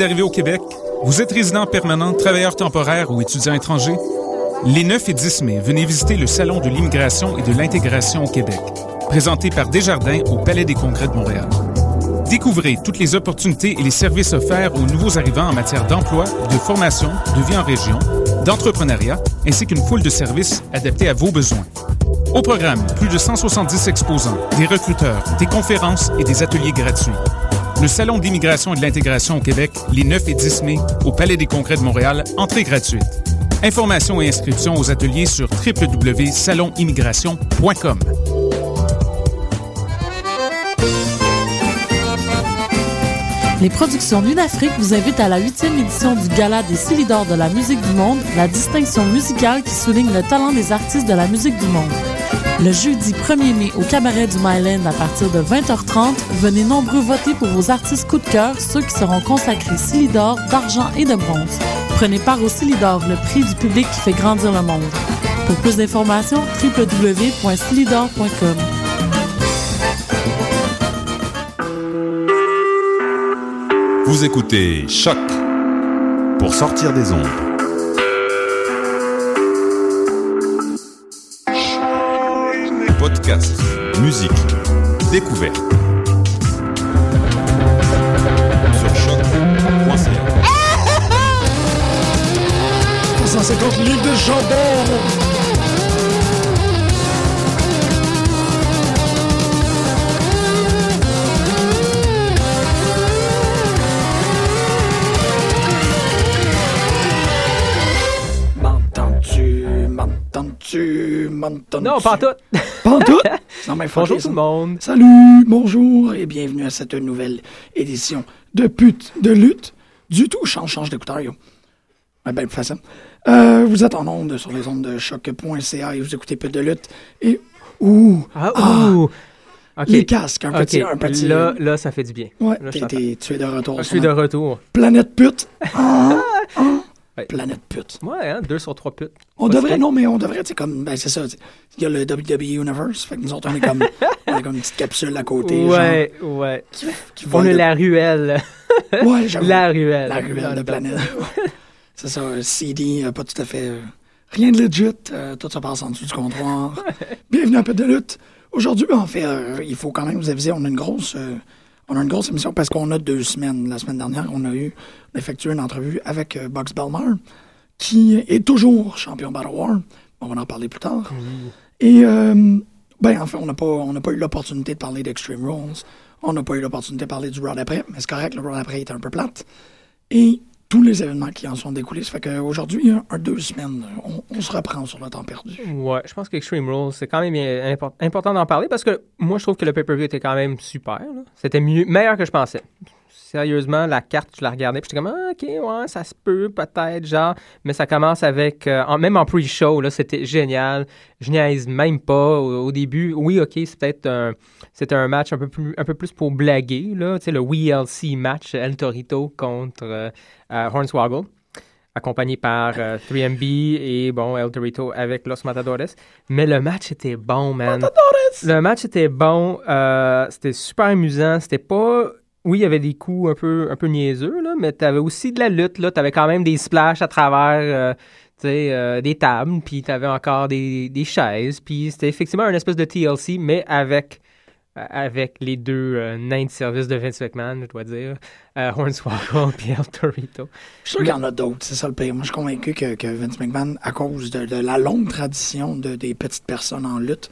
D'arriver au Québec? Vous êtes résident permanent, travailleur temporaire ou étudiant étranger? Les 9 et 10 mai, venez visiter le Salon de l'immigration et de l'intégration au Québec, présenté par Desjardins au Palais des Congrès de Montréal. Découvrez toutes les opportunités et les services offerts aux nouveaux arrivants en matière d'emploi, de formation, de vie en région, d'entrepreneuriat, ainsi qu'une foule de services adaptés à vos besoins. Au programme, plus de 170 exposants, des recruteurs, des conférences et des ateliers gratuits. Le Salon d'immigration et de l'intégration au Québec, les 9 et 10 mai, au Palais des Congrès de Montréal, entrée gratuite. Informations et inscriptions aux ateliers sur www.salonimmigration.com. Les productions L'Une-Afrique vous invitent à la huitième édition du Gala des Silidors de la musique du monde, la distinction musicale qui souligne le talent des artistes de la musique du monde. Le jeudi 1er mai au cabaret du Myland à partir de 20h30, venez nombreux voter pour vos artistes coup de cœur, ceux qui seront consacrés Silidor, d'argent et de bronze. Prenez part au Silidor, le prix du public qui fait grandir le monde. Pour plus d'informations, www.silidor.com. Vous écoutez Choc pour sortir des ondes. Podcast, musique, découverte. Sur choc.ca. 150 livres de jambon M'entends-tu, m'entends-tu, m'entends-tu? Non, pas tout. Pas en tout? Non, mais faut Bonjour tout le monde. Salut, bonjour et bienvenue à cette nouvelle édition de pute de lutte. Du tout, change, change d'écouteur, yo. Ben, facile. Euh, vous êtes en onde sur les ondes de choc.ca et vous écoutez pute de lutte. Et, ouh, Ah, Ah, ouh. Les casques, un petit, un petit. Là, là, ça fait du bien. ouais, là, tu es de retour. Je suis de retour. Planète pute. Ah, ah. Ouais. Planète pute. Ouais, hein, deux sur trois putes. On Pas devrait, non, mais on devrait, c'est comme, ben, c'est ça. Il y a le WWE Universe, fait que nous autres, on est comme, on est comme une petite capsule à côté. Ouais, ouais. genre, qui On est de- la ruelle. Ouais, j'avoue. La ruelle. La ruelle de planète. c'est ça, un CD, euh, pas tout à fait. euh, rien de legit, euh, tout ça passe en dessous du comptoir. Bienvenue à Peu de lutte. Aujourd'hui, ben, en fait, euh, il faut quand même vous aviser, on a une grosse. On a une grosse émission parce qu'on a deux semaines. La semaine dernière, on a eu on a effectué une entrevue avec euh, Box Belmar, qui est toujours champion Battle War. On va en parler plus tard. Et, euh, ben, en fait, on n'a pas, on n'a pas eu l'opportunité de parler d'Extreme Rules. On n'a pas eu l'opportunité de parler du Raw d'après, mais c'est correct, le Raw d'après est un peu plate. Et tous les événements qui en sont découlés. Ça fait qu'aujourd'hui, un, un deux semaines, on, se reprend sur le temps perdu. Ouais, je pense qu'Extreme Rules, c'est quand même import- important d'en parler parce que moi, je trouve que le pay-per-view était quand même super. C'était mieux, meilleur que je pensais. Sérieusement, la carte, je la regardais, puis j'étais comme, ah, ok, ouais, ça se peut, peut-être, genre. Mais ça commence avec, euh, en- même en pre-show, là, c'était génial. Je niaise même pas au, au début. Oui, ok, c'est peut-être un, c'était un match un peu plus, un peu plus pour blaguer, là. Tu sais, le WLC match, El Torito contre euh, euh, Hornswoggle accompagné par euh, 3MB et bon, El Torito avec Los Matadores. Mais le match était bon, man. Le match était bon, euh, c'était super amusant, c'était pas... Oui, il y avait des coups un peu, un peu niaiseux, là, mais t'avais aussi de la lutte, là. T'avais quand même des splashes à travers, euh, tu euh, des tables, puis t'avais encore des, des chaises, puis c'était effectivement un espèce de TLC, mais avec avec les deux euh, nains de service de Vince McMahon, je dois dire, euh, puis El Torito. Je suis sûr qu'il y en a d'autres, c'est ça le pire. Moi, je suis convaincu que, que Vince McMahon, à cause de, de la longue tradition de, des petites personnes en lutte,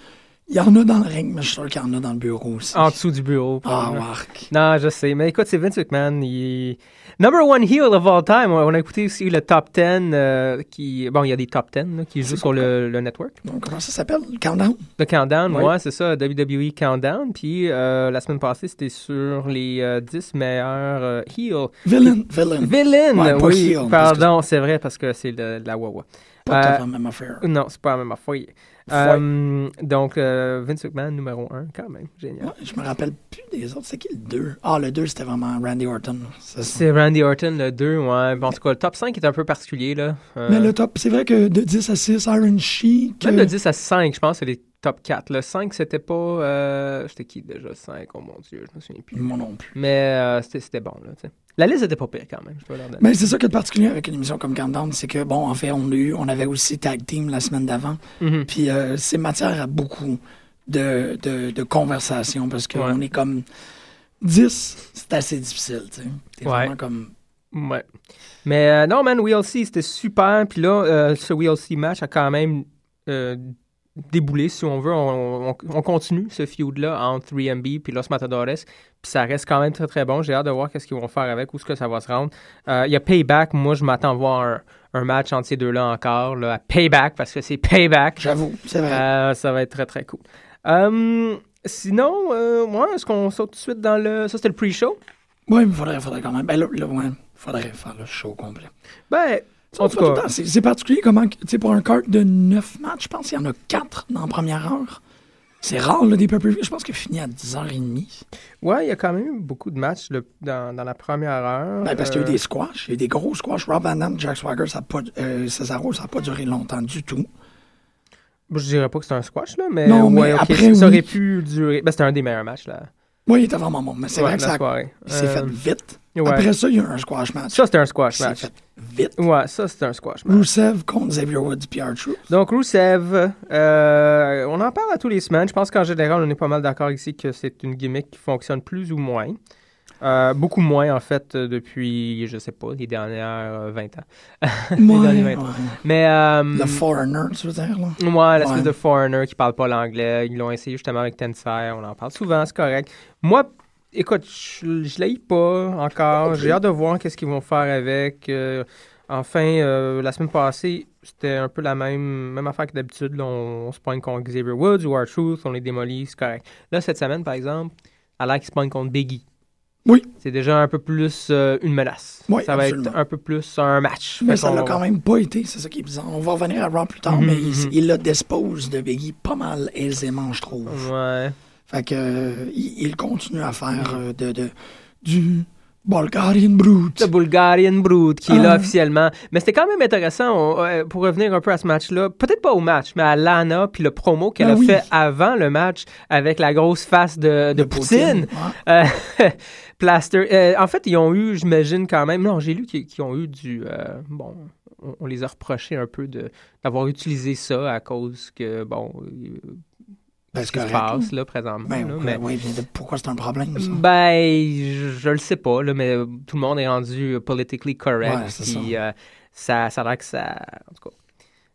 il y en a dans le ring, mais je suis sûr qu'il y en a dans le bureau aussi. En dessous du bureau. Ah, probablement. wark. Non, je sais. Mais écoute, c'est Vince McMahon. Il number one heel of all time. On a écouté aussi le top 10 euh, qui... Bon, il y a des top 10 là, qui jouent sur le, le network. Donc, comment ça s'appelle? Le Countdown? Le Countdown, Oui. ouais, c'est ça, WWE Countdown. Puis euh, la semaine passée, c'était sur les euh, 10 meilleurs euh, heels. Villain. Villain. Villain, Ouais, oui. heel, Pardon, c'est vrai, parce que c'est la Wawa. Pas la même affaire. Non, c'est pas la même affaire. Euh, donc, euh, Vince McMahon, numéro 1, quand même. Génial. Ouais, je me rappelle plus des autres. C'est qui le 2? Ah, le 2, c'était vraiment Randy Orton. C'est Randy Orton, le 2, ouais. Bon, en tout cas, le top 5 est un peu particulier, là. Euh, Mais le top, c'est vrai que de 10 à 6, Iron Sheik. Même euh, de 10 à 5, je pense, c'est les top 4. Le 5, c'était pas... euh, c'était qui déjà, 5? Oh mon Dieu, je me souviens plus. Moi non plus. Mais euh, c'était c'était bon, là, tu sais. La liste était pas pire quand même. Je. Mais c'est ça qui est particulier avec une émission comme Countdown, c'est que, bon, en fait, on a eu, on avait aussi Tag Team la semaine d'avant. Mhm. Puis euh, c'est matière à beaucoup de, de, de conversations parce qu'on Ouais. est comme 10, c'est assez difficile, tu sais. Ouais. vraiment comme. Ouais. Mais euh, non, man, WLC, c'était super. Puis là, euh, ce WLC match a quand même euh, déboulé, si on veut. On, on- on continue ce feud-là entre 3MB puis Los Matadores. Puis ça reste quand même très, très bon. J'ai hâte de voir qu'est-ce qu'ils vont faire avec, où est-ce que ça va se rendre. Euh, Il y a Payback. Moi, je m'attends à voir un, un match entre ces deux-là encore. Là, à Payback, parce que c'est Payback. J'avoue, c'est vrai. Euh, ça va être très, très cool. Euh, sinon, euh, ouais, est-ce qu'on saute tout de suite dans le... Ça, c'était le pre-show? Oui, mais faudrait, faudrait quand même. Ben là, là, ouais, faudrait faire le show complet. Ben, en tout cas... C'est particulier comment, tu sais, pour un cart de 9 matchs, je pense qu'il y en a 4 dans la première heure. C'est rare, là, des pay-per-view. Je pense qu'il finit à 10h30. Ouais, il y a quand même eu beaucoup de matchs le- dans, dans la première heure. Ben, parce qu'il y a eu Euh, des squash. Il y a eu des gros squash. Rob Van Dam, Jack Swagger, ça pas, euh, Cesaro, ça n'a pas duré longtemps du tout. Je dirais pas que c'est un squash, là, mais, Non, mais après, ça oui. aurait pu durer. Ben, c'était un des meilleurs matchs, là. Oui, il était vraiment bon. Mais c'est Ouais, vrai que ça s'est Euh, fait vite. ouais. Après ça, il y a eu un squash match. Ça, c'était un squash C'est match. fait vite. Ouais, ça, c'était un squash match. Rusev contre Xavier Woods puis R-Truth. Donc, Rusev, euh, on en parle à tous les semaines. Je pense qu'en général, on est pas mal d'accord ici que c'est une gimmick qui fonctionne plus ou moins. Euh, beaucoup moins, en fait, euh, depuis, je sais pas, les dernières euh, 20 ans. Ouais, derniers ouais. vingt Mais. euh, Le Foreigner, tu veux dire, là? Ouais, l'espèce Ouais. de foreigner qui parle pas l'anglais. Ils l'ont essayé justement avec Tensai. On en parle souvent, c'est correct. Moi, écoute, je, je l'haïs pas encore. J'ai hâte de voir qu'est-ce qu'ils vont faire avec. Euh, enfin, euh, la semaine passée, c'était un peu la même, même affaire que d'habitude. On, on se pointe contre Xavier Woods ou R-Truth, on les démolit, c'est correct. Là, cette semaine, par exemple, à l'air qu'ils se pointe contre Biggie. Oui. C'est déjà un peu plus euh, une menace. Oui, Ça va absolument. être un peu plus un match. Mais ça l'a quand même pas été, c'est ça qui est bizarre. On va revenir à Raw plus tard, Mhm, mais il, mhm. il le dispose de Biggie pas mal aisément, je trouve. Ouais. Fait que euh, il, il continue à faire euh, de, de- du Bulgarian Brute. Le Bulgarian Brute qui est là Ah. officiellement. Mais c'était quand même intéressant on- euh, pour revenir un peu à ce match-là. Peut-être pas au match, mais à Lana puis le promo qu'elle Ben a oui. fait avant le match avec la grosse face de, de De Poutine. Ouais. Euh, Plaster. euh, en fait, ils ont eu, j'imagine quand même. Non, j'ai lu qu'ils ont eu du. bon, on, on les a reprochés un peu d'avoir utilisé ça à cause que bon. Euh, Ben, ce c'est qui se passe là présentement. Ben, là, ouais, mais- ouais, de- pourquoi c'est un problème, ça? ben, je, je le sais pas, là, mais tout le monde est rendu euh, politically correct. Ouais, c'est puis, euh, ça, ça a l'air que ça. En tout cas,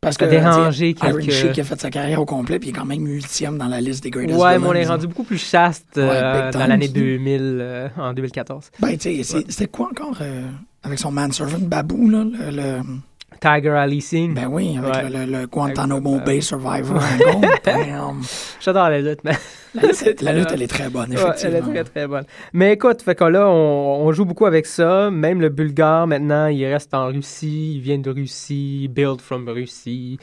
Parce ça que dérangé sais, Iron quelques- Sheik a fait sa carrière au complet, puis il est quand même huitième dans la liste des greatest ouais, mais on est rendu beaucoup plus chaste euh, Ouais, big dans l'année tu 2000, euh, en 2014. Ben, tu sais, c'est- c'était quoi encore euh, avec son manservant Babou, là? Le, le- Tiger Ali Singh. ben oui, avec Ouais. le, le- le Guantanamo Bay Survivor. J'adore la lutte, mais. La lutte, la lutte, elle est très bonne, Ouais, elle est effectivement. très très bonne. Mais écoute, fait que là, on, on joue beaucoup avec ça. Même le Bulgare, maintenant, il reste en Russie. Il vient de Russie. Build from Russie.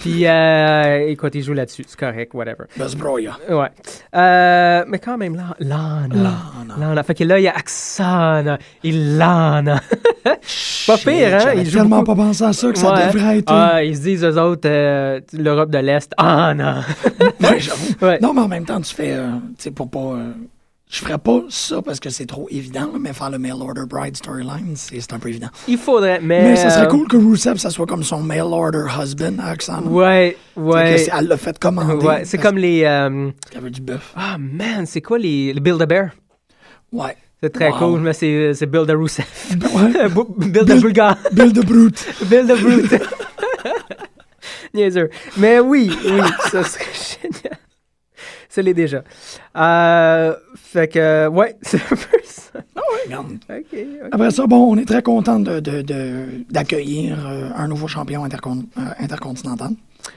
Puis, euh, écoute, il joue là-dessus. C'est correct, whatever. Bezbroya. Ouais. Euh, mais quand même, là, Lana. Lana. Lana. Fait que là, il y a Aksana et Lana. pas pire, hein? J'avais Il joue tellement beaucoup. pas pensé à ça que ça Ouais. devrait être. Ah, ils se disent, eux autres, euh, l'Europe de l'Est. Ouais, j'avoue. Ouais. Non, mais en même temps, tu fais. euh, tu sais, pour pas. euh, je ferais pas ça parce que c'est trop évident, là, mais faire le mail order bride storyline, c'est un peu évident. Il faudrait, mais. Mais ça serait euh, cool que Rusev, ça soit comme son mail order husband à Oksana. Ouais, ouais. que Elle l'a fait commander. Ouais, c'est comme les. euh, qu'elle veut du bœuf. Ah, man, c'est quoi les. Le Build a Bear? Ouais. C'est très Wow. cool, mais c'est c'est Build a Rousseff. Ouais. Bu- Build a Build- Bulgar. Bill de Brute. Build a Brute. Niaiseux. Mais oui, oui, ça serait génial. Ça l'est déjà. Euh, fait que, ouais, c'est un peu ça. Ah ouais, regarde. Ok, ok. Après ça, bon, on est très content d'accueillir de, de, d'accueillir euh, un nouveau champion intercon- euh, intercontinental.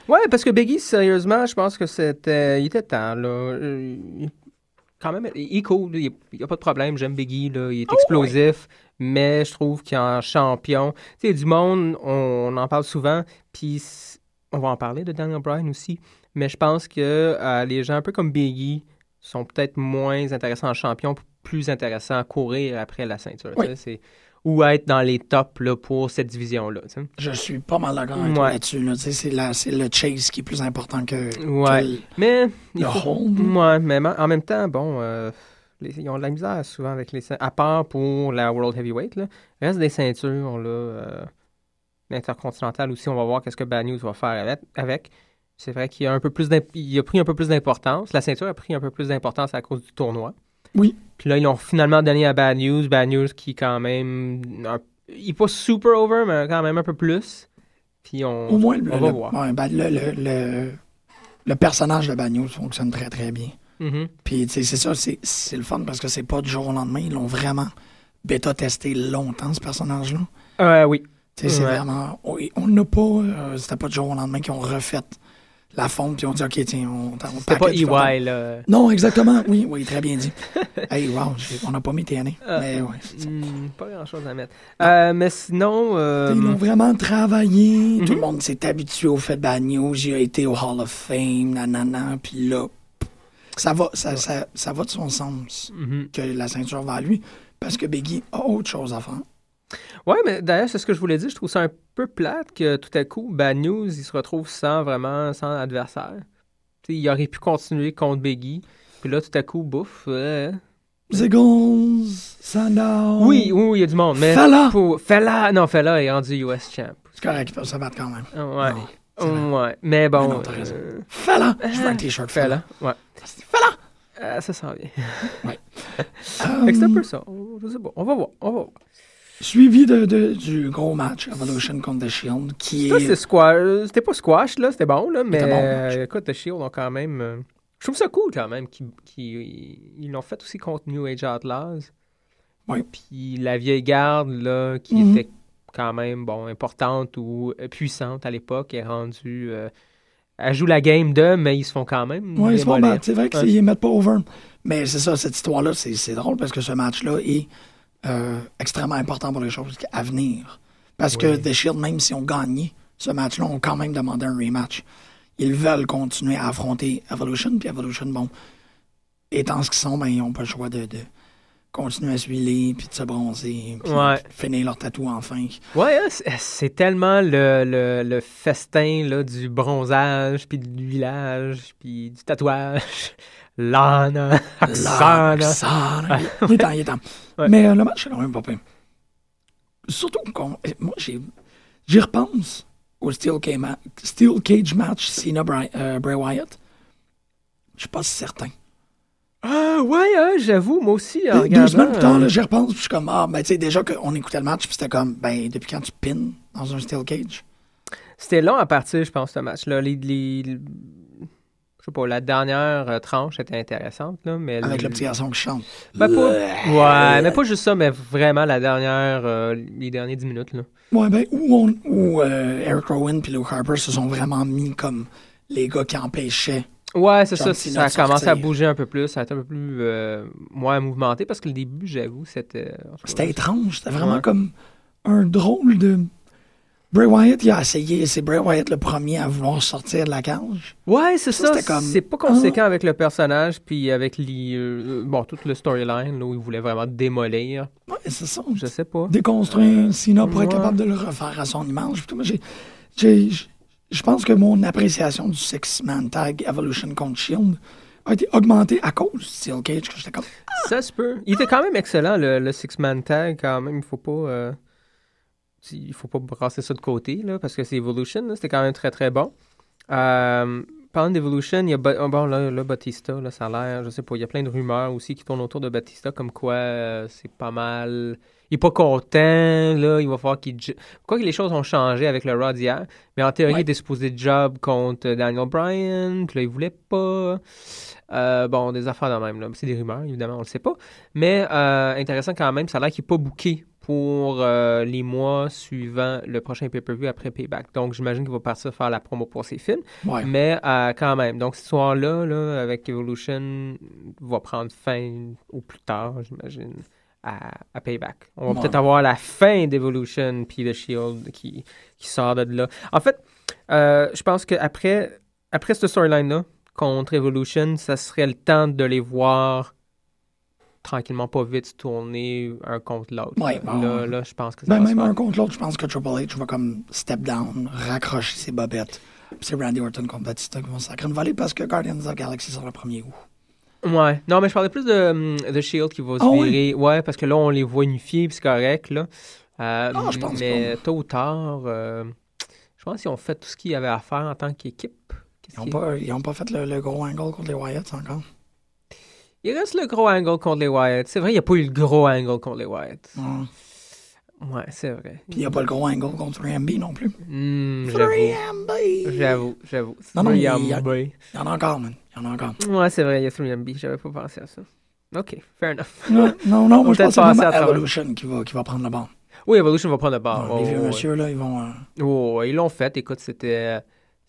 Ouais, parce que Biggie, sérieusement, je pense que c'était. Il était temps, là. Euh, il- Quand même, il est cool, il n'y a pas de problème. J'aime Biggie, là. Il est explosif, mais je trouve qu'en champion, tu sais, du monde, on, on en parle souvent, puis on va en parler de Daniel Bryan aussi, mais je pense que euh, les gens un peu comme Biggie sont peut-être moins intéressants en champion, plus intéressants à courir après la ceinture, Oui. c'est- ou à être dans les tops là, pour cette division-là. Je suis pas mal d'accord avec Ouais. là-dessus. Là. C'est, la- c'est le chase qui est plus important que, Ouais. que Mais le faut- hold. Ouais, mais ma- en même temps, bon, euh, les- ils ont de la misère souvent avec les ceintures. À part pour la World Heavyweight, là. Reste des ceintures, là, euh, l'intercontinental aussi, on va voir qu'est-ce que Bad News va faire avec. C'est vrai qu'il a, un peu plus il a pris un peu plus d'importance. La ceinture a pris un peu plus d'importance à cause du tournoi. Oui. Puis là, ils l'ont finalement donné à Bad News. Bad News qui, quand même, un- il est pas super over, mais quand même un peu plus. Puis on, Au moins, le, on va le- voir. ouais, ben, le, le, le- le personnage de Bad News fonctionne très, très bien. Mhm. Puis, tu sais, c'est ça, c'est, c'est le fun parce que c'est pas du jour au lendemain. Ils l'ont vraiment bêta-testé longtemps, ce personnage-là. Euh, oui. C'est vraiment. on n'a pas. euh, c'était pas du jour au lendemain qu'ils ont refait la fonte, puis on dit, OK, tiens, on, on C'était pas EY, là. Non, exactement. Oui, oui, très bien dit. hey, wow, j'ai- on n'a pas mis TNA. Ah. mais ouais. Hmm, pas grand chose à mettre. Euh, mais sinon. euh, Ils l'ont vraiment travaillé. Tout Mhm. le monde s'est habitué au fait. Il a été au Hall of Fame, nanana. Puis là, ça va, ça, ça, ça va de son sens mhm. que la ceinture va à lui. Parce que Biggie a autre chose à faire. Ouais, mais d'ailleurs, c'est ce que je voulais dire. Je trouve ça un peu plate que tout à coup, Bad News, il se retrouve sans vraiment, sans adversaire. Il aurait pu continuer contre Biggie. Puis là, tout à coup, bouffe. euh, Ziggles, Sandow. Oui, oui, oui, il y a du monde. Mais Fella. Pour... Fella! Non, Fella est rendu US champ. C'est correct, ils peuvent se battre quand même. Ah, Ouais. Non, ouais. Mais bon. Mais non, raison. euh, Fella! Je veux un t-shirt Fella. Fella. Ouais. Fella! Euh, ça sent bien. Euh, que c'est un peu ça. On- Je sais pas. On va voir. On va voir. Suivi de, de- du gros match Evolution contre The Shield, qui Ça, est. c'est squash. euh, C'était pas squash, là. C'était bon, là. Mais bon, euh, écoute, The Shield ont quand même. euh, Je trouve ça cool, quand même. qu'ils qu'ils- Ils l'ont fait aussi contre New Age Outlaws. Oui. Puis la vieille garde, là, qui Mhm. était quand même, bon, importante ou puissante à l'époque, est rendue. euh, Elle joue la game de, mais ils se font quand même. Oui, ils se font battre. C'est vrai qu'ils Ouais. ne mettent pas over. Mais c'est ça, cette histoire-là, c'est c'est drôle parce que ce match-là est euh, extrêmement important pour les choses à venir. Parce que. The Shield, même si on gagné ce match-là, ont quand même demandé un rematch. Ils veulent continuer à affronter Evolution, puis Evolution, bon, étant ce qu'ils sont, ben, ils n'ont pas le choix de, de continuer à se huiler, puis de se bronzer, puis Ouais. de finir leur tatou enfin. Ouais, hein, c'est- tellement le, le, le festin là, du bronzage, puis du village, puis du tatouage. Lana, Oksana. Oksana. Il est temps, il est temps. Ouais. Mais euh, le match, c'est quand même pas pire. Surtout qu'on. eh, Moi, j'ai- j'y repense au Steel, Ca- ma- Steel Cage match Cena Bray, euh, Bray Wyatt. Je suis pas certain. Ah ouais, hein, j'avoue, moi aussi. en Deux regardant, semaines plus tard, euh, j'y repense, puis je suis comme, ah, ben, tu sais, déjà qu'on écoutait le match, puis c'était comme, ben, depuis quand tu pins dans un Steel Cage? C'était long à partir, je pense, ce match-là. Les- Je sais pas, la dernière euh, tranche était intéressante, là, mais... Avec le- le petit garçon qui chante. Ben, pas... Ouais, mais pas juste ça, mais vraiment la dernière... euh, les derniers 10 minutes, là. Ouais, ben, où, on, où euh, Eric Rowan puis Luke Harper se sont vraiment mis comme les gars qui empêchaient. Ouais, c'est ça. Ça a commencé à bouger un peu plus. Ça a été un peu plus moins mouvementé parce que le début, j'avoue, c'était. C'était étrange. C'était vraiment Ouais. comme un drôle de. Bray Wyatt, il a essayé. C'est Bray Wyatt le premier à vouloir sortir de la cage. Ouais, c'est Ça, c'était comme- C'est pas conséquent avec le personnage, puis avec les. euh, bon, toute le storyline, où il voulait vraiment démolir. Ouais, c'est ça. Je sais pas. Déconstruire Cena pour être capable de le refaire à son image. Je pense que mon appréciation du Six-Man Tag Evolution contre Shield a été augmentée à cause du Steel Cage. Que j'étais comme. Ça se peut. Il était quand même excellent, le, le Six-Man Tag, quand même. Il faut pas. euh, Il faut pas brasser ça de côté, là, parce que c'est Evolution, c'était quand même très très bon. Euh, parlant d'Evolution, il y a oh, bon, là, là, Batista, là, ça a l'air, je sais pas, il y a plein de rumeurs aussi qui tournent autour de Batista, comme quoi euh, c'est pas mal. Il est pas content, là, il va falloir qu'il. Quoi que les choses ont changé avec le Raw d'hier, mais en théorie, Ouais. il était supposé job contre Daniel Bryan, puis là, il voulait pas. Euh, bon, des affaires de même, là. C'est des rumeurs, évidemment, on le sait pas. Mais euh, intéressant quand même, ça a l'air qu'il n'est pas booké pour euh, les mois suivant le prochain pay-per-view après Payback. Donc, j'imagine qu'il va partir faire la promo pour ses films. Ouais. Mais euh, quand même, donc cette histoire-là, là, avec Evolution, va prendre fin au plus tard, j'imagine, à, à Payback. On va Ouais. peut-être avoir la fin d'Evolution puis The Shield qui, qui sort de là. En fait, euh, je pense qu'après après cette storyline-là, contre Evolution, ça serait le temps de les voir tranquillement, pas vite, se tourner un contre l'autre. Ouais, là, bon. là, là, je pense que ça Ben, va se même faire. un contre l'autre, je pense que Triple H va comme step down, raccrocher ses bobettes. Puis c'est Randy Orton contre Batista qui vont sacrer une volée parce que Guardians of the Galaxy sort le 1er août. Ouais. Non, mais je parlais plus de hum, The Shield qui va se Ah oui? virer. Ouais, parce que là, on les voit unifiés, puis c'est correct, là. Euh, Ah, je pense mais tôt ou tard, euh, je pense qu'ils ont fait tout ce qu'il y avait à faire en tant qu'équipe. Ils n'ont pas, ils ont pas fait le, le gros angle contre les Wyatts encore. Il reste le gros angle contre les Wyatt. C'est vrai, il n'y a pas eu le gros angle contre les Wyatt. Ouais, c'est vrai. Puis il n'y a pas le gros angle contre 3MB non plus. Hmm, j'avoue. 3MB! J'avoue, j'avoue. Non, non, il y a- 3MB. Il y en a encore, man. Il y en a encore. Ouais, c'est vrai, il y a 3MB. J'avais pas pensé à ça. OK, fair enough. Non, non, non, moi je pense que c'est. Evolution qui va, qui va prendre le bord. Oui, Evolution va prendre le bord. les Oh, vieux ouais. messieurs, là, ils vont. euh, Oh, ils l'ont fait. Écoute, c'était.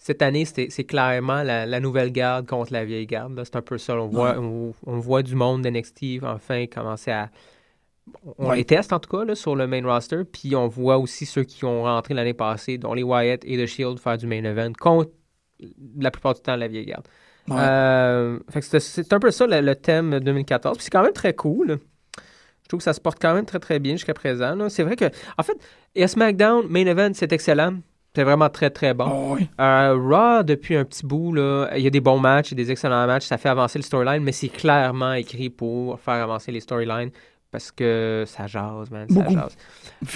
Cette année, c'est clairement la, la nouvelle garde contre la vieille garde. C'est un peu ça. On voit, on, on voit du monde d'NXT enfin commencer à. On Ouais. les teste en tout cas là, sur le main roster. Puis on voit aussi ceux qui ont rentré l'année passée, dont les Wyatt et The Shield, faire du main event contre la plupart du temps la vieille garde. ouais. Euh, c'est un peu ça le, le thème 2014. Puis c'est quand même très cool. Je trouve que ça se porte quand même très très bien jusqu'à présent. C'est vrai que, en fait, et SmackDown, Main Event, c'est excellent. C'est vraiment très très bon. Oh, oui. Euh, Raw, depuis un petit bout, là, il y a des bons matchs, il y a des excellents matchs, ça fait avancer le storyline, mais c'est clairement écrit pour faire avancer les storylines parce que ça jase, man, ça Beaucoup. jase.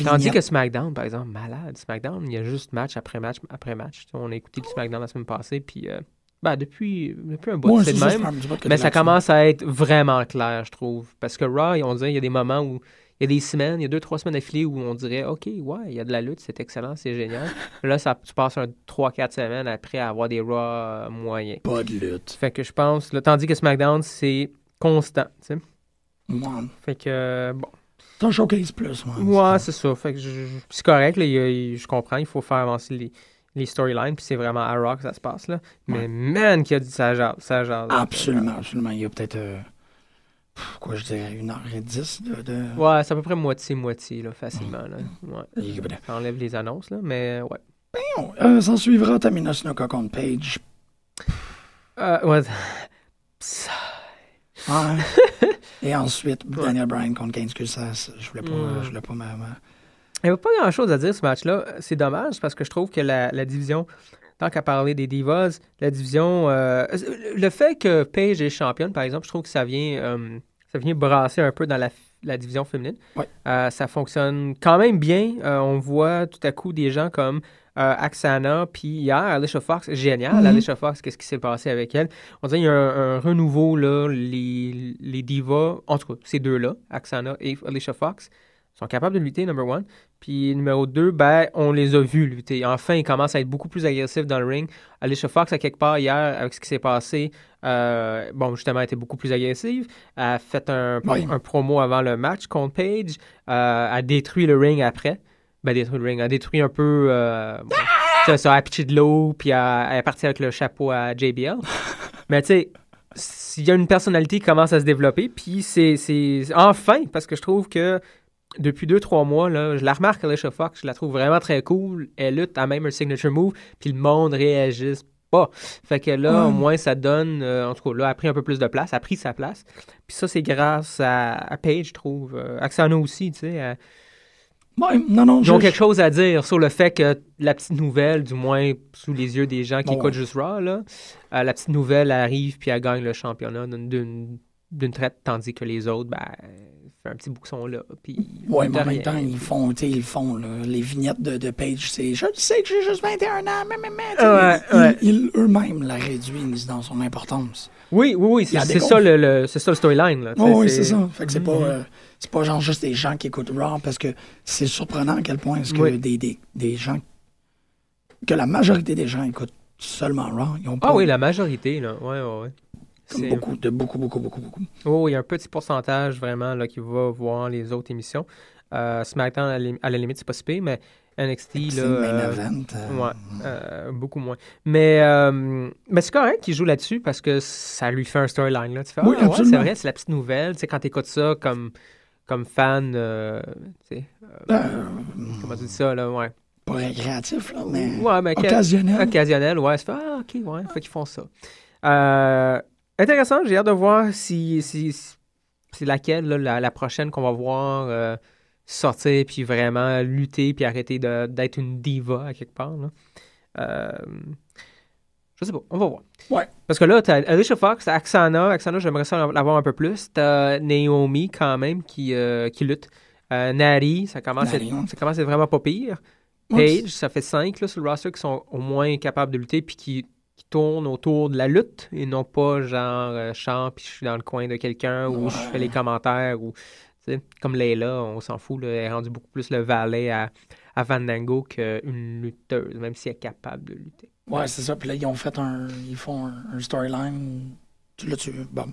Tandis que SmackDown, par exemple, malade. SmackDown, il y a juste match après match après match. On a écouté le SmackDown la semaine passée, puis euh, ben, depuis, depuis un bout, Ouais, c'est le même. Mais ça commence à être vraiment clair, je trouve. Parce que Raw, on dirait, il y a des moments où. Il y a des semaines, il y a deux, trois semaines d'affilée où on dirait, OK, ouais, il y a de la lutte, c'est excellent, c'est génial. Là, ça, tu passes un 3-4 semaines après à avoir des Raw moyens. Pas de lutte. Fait que je pense, là, tandis que SmackDown, c'est constant, tu sais. Ouais. Fait que, euh, bon. Un showcase plus. Ouais, Ouais, c'est ça. Fait que c'est correct, là, il y a- il- je comprends, il faut faire avancer les, les storylines, puis c'est vraiment à Raw que ça se passe, là. Mais man, qui a dit ça jase, ça jase. Absolument, absolument. Il y a peut-être, euh, quoi je dirais, une heure et dix de... de... Ouais, c'est à peu près moitié-moitié, là, facilement, là. Ouais. Et, ben, J'enlève les annonces, là, mais ouais. non, euh, S'en suivra Tamina Snuka contre Page. Euh, ouais. Ça- Ouais. Et ensuite, Daniel Bryan contre Kane. Ça, je voulais pas, Mm. je voulais pas ma- ma- Il n'y a pas grand-chose à dire ce match-là. C'est dommage parce que je trouve que la, la division, tant qu'à parler des divas, la division... euh, le fait que Paige est championne, par exemple, je trouve que ça vient, euh, ça vient brasser un peu dans la, la division féminine. Ouais. Euh, ça fonctionne quand même bien. Euh, on voit tout à coup des gens comme euh, Axana, puis hier, Alicia Fox. Génial, Mhm. Alicia Fox, qu'est-ce qui s'est passé avec elle? On dirait qu'il y a un, un renouveau, là. Les, les divas, en tout cas, ces deux-là, Axana et Alicia Fox, sont capables de lutter, number one. Puis numéro 2, ben, on les a vus lutter. Enfin, ils commencent à être beaucoup plus agressifs dans le ring. Alicia Fox, à quelque part, hier, avec ce qui s'est passé, euh, bon, justement, elle était beaucoup plus agressive. Elle a fait un, Oui. un promo avant le match contre Paige. Euh, a détruit le ring après. Ben, détruit le ring. Elle a détruit un peu. Euh, bon, ça, a pitché de l'eau, puis elle, elle est partie avec le chapeau à JBL. Mais tu sais, s'il y a une personnalité qui commence à se développer, puis c'est c'est- enfin, parce que je trouve que depuis deux, trois mois, là, je la remarque, Alicia Fox, je la trouve vraiment très cool. Elle lutte à même un signature move, puis le monde réagisse pas. Fait que là, Ouais. au moins, ça donne, euh, en tout cas, là, a pris un peu plus de place, a pris sa place. Puis ça, c'est grâce à, à Paige, je trouve. Euh, Axana aussi, tu sais. elle- Ouais, non, non, ils ont je- quelque chose à dire sur le fait que la petite nouvelle, du moins sous les yeux des gens qui Bon. écoutent juste Raw, là, euh, la petite nouvelle arrive puis elle gagne le championnat d'une traite, tandis que les autres, ben, fait un petit bouxon là. Puis Ouais, mais en même temps, ils font, tu sais, ils font, là, les vignettes de, de Page, c'est « Je sais que j'ai juste 21 ans, mais, mais, mais... Ouais, ils- ouais. Ils, ils eux-mêmes la réduisent dans son importance. Oui, oui, oui, c'est ça le, le- c'est ça le storyline. là, Oh, oui, c'est ça. Fait que c'est pas, Mhm. euh, c'est pas genre juste des gens qui écoutent Raw, parce que c'est surprenant à quel point est-ce que Oui. des, des, des gens... Que la majorité des gens écoutent seulement Raw. Ils ont pas... Ah oui, la majorité, là. Ouais, ouais, ouais. Comme beaucoup, de beaucoup, beaucoup, beaucoup, beaucoup. Oh, il y a un petit pourcentage vraiment là, qui va voir les autres émissions. Euh, SmackDown, à la, lim- à la limite, c'est pas si pire, mais NXT, là, euh, event. euh, ouais, euh, beaucoup moins. Mais, euh, mais c'est correct qu'il joue là-dessus parce que ça lui fait un storyline. Là. Tu fais, Oui, ah, ouais, c'est vrai, c'est la petite nouvelle. Tu sais, quand tu écoutes ça comme, comme fan, tu sais, euh, comment tu dis ça, là, ouais. pas récréatif, là, mais Ouais, mais que- occasionnel. occasionnel, ouais. Ça fait, ah, ok, ouais, fait qu'ils font ça. Euh, intéressant, j'ai hâte de voir si, si, si- c'est laquelle, là, la, la prochaine qu'on va voir euh, sortir, puis vraiment lutter, puis arrêter d'être une diva à quelque part. là. Euh, Je sais pas, on va voir. Ouais. Parce que là, t'as Alicia Fox, t'as Axana. Axana, j'aimerais ça l'avoir un peu plus. T'as Naomi, quand même, qui, euh, qui lutte. Nari, ça commence, à ça commence à être vraiment pas pire. Paige, ça fait cinq là, sur le roster qui sont au moins capables de lutter puis qui, qui tournent autour de la lutte et non pas genre euh, chant puis je suis dans le coin de quelqu'un ou je fais les commentaires ou tu sais, comme Layla, on s'en fout, là, elle est rendue beaucoup plus le valet à, à Fandango qu'une lutteuse, même si elle est capable de lutter. Ouais, c'est ça. Puis là, ils ont fait un. Ils font un, un storyline. Tu l'as tu Bon.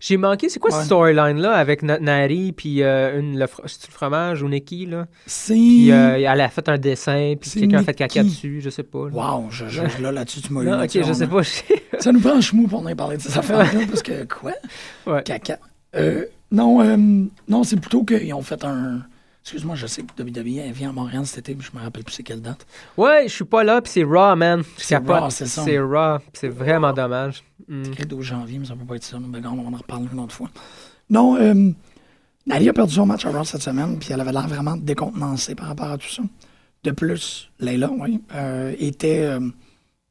J'ai manqué, c'est quoi Ouais. cette storyline-là avec Na- Nari puis euh, une, le, fromage ou Nikki, là? C'est. Puis euh, elle a fait un dessin puis quelqu'un a fait caca dessus, je sais pas. là. Wow, je, je- là, là-dessus, tu m'as eu. Non, ok, je sais pas. je- Ça nous prend un chemou pour en parler de ces affaires-là, parce que quoi? Ouais. Caca. Euh, non, euh, non c'est plutôt qu'ils ont fait un. Excuse-moi, je sais que WWE elle vient à Montréal cet été, mais je me rappelle plus c'est quelle date. Ouais, je suis pas là, puis c'est Raw, man. C'est. Raw, c'est ça. C'est Raw, c'est vraiment dommage. Mm. C'est 12 janvier, mais ça peut pas être ça. Mais regarde, on en reparler une autre fois. Non, euh, Nali a perdu son match à Raw cette semaine, puis elle avait l'air vraiment décontenancée par rapport à tout ça. De plus, Layla, oui, euh, était, euh,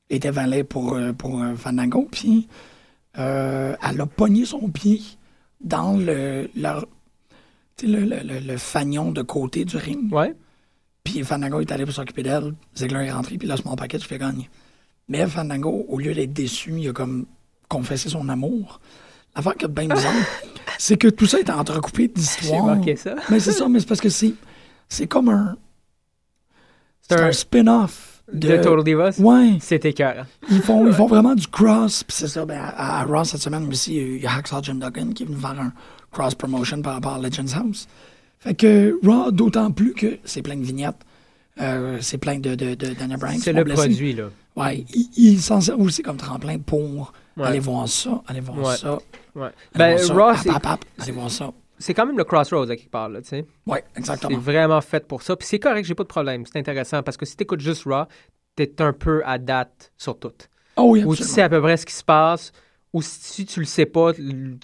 était valet pour, euh, pour euh, Fandango, puis elle a pogné son pied dans le, leur- le, le, le- le fanion de côté du ring. Ouais. Puis Fandango est allé pour s'occuper d'elle. Ziggler est rentré, puis là, Small Package fait gagner. Mais Fandango, au lieu d'être déçu, il a comme confessé son amour. L'affaire qui est bien bizarre, c'est que tout ça est entrecoupé J'ai d'histoires. ça. Mais c'est ça, mais c'est parce que c'est, c'est comme un, C'est c'est un, un- spin-off De, de, Total Divas? Ouais, C'était écœurant. ils font, ils font vraiment du cross. Puis c'est ça, ben, à, à Raw cette semaine aussi, il y a Hacksaw Jim Duggan qui est venu faire un cross promotion par rapport à Legends House. Fait que Raw, d'autant plus que c'est plein de vignettes, euh, c'est plein de, de, de Daniel Bryan C'est le blessés. produit, là. Ouais, il, il s'en sert aussi comme tremplin pour Ouais. aller voir ça, aller voir Ouais. ça. Ouais. aller Ben, voir ça, Raw, c'est- hap, aller voir ça. c'est quand même le crossroads à quelque part, là, tu sais. C'est exactement. vraiment fait pour ça. Puis c'est correct, j'ai pas de problème. C'est intéressant parce que si t'écoutes juste Raw, t'es un peu à date sur tout. Oh oui, Ou tu absolument. sais à peu près ce qui se passe, ou si tu le sais pas, tu,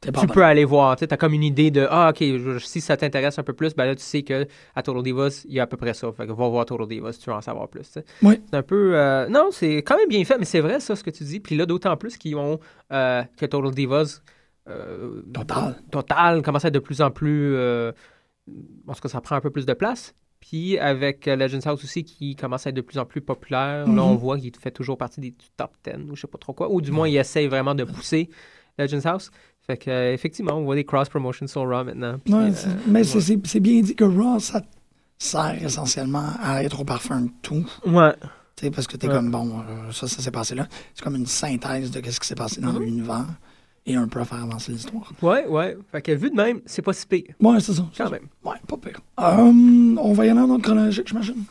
tu bon. peux aller voir. Tu as comme une idée de Ah, ok, je- si ça t'intéresse un peu plus, ben là, tu sais que à Total Divas, il y a à peu près ça. Fait que va voir Total Divas si tu veux en savoir plus. Oui. C'est un peu. euh, Non, c'est quand même bien fait, mais c'est vrai, ça, ce que tu dis. Puis là, d'autant plus qu'ils ont. euh, que Total Divas. euh, Total. Total commence à être de plus en plus. En tout cas, ça prend un peu plus de place. Puis avec Legends House aussi, qui commence à être de plus en plus populaire, là, Mhm. on voit qu'il fait toujours partie des du top 10 ou je sais pas trop quoi. Ou du moins, il essaye vraiment de pousser Legends House. Fait que, euh, effectivement, on voit des cross-promotions sur Raw maintenant. Puis, Ouais, euh, mais c'est- bien dit que Raw, ça sert essentiellement à être au parfum de tout. ouais. Tu sais, parce que t'es Ouais. comme, bon, euh, ça, ça s'est passé là. C'est comme une synthèse de ce qui s'est passé dans Mhm. l'univers et un peu à faire avancer l'histoire. Ouais, ouais. Fait que vu de même, c'est pas si pire, Ouais, c'est ça. c'est quand ça. même. Ouais, pas pire. Euh, on va y aller en ordre chronologique, j'imagine.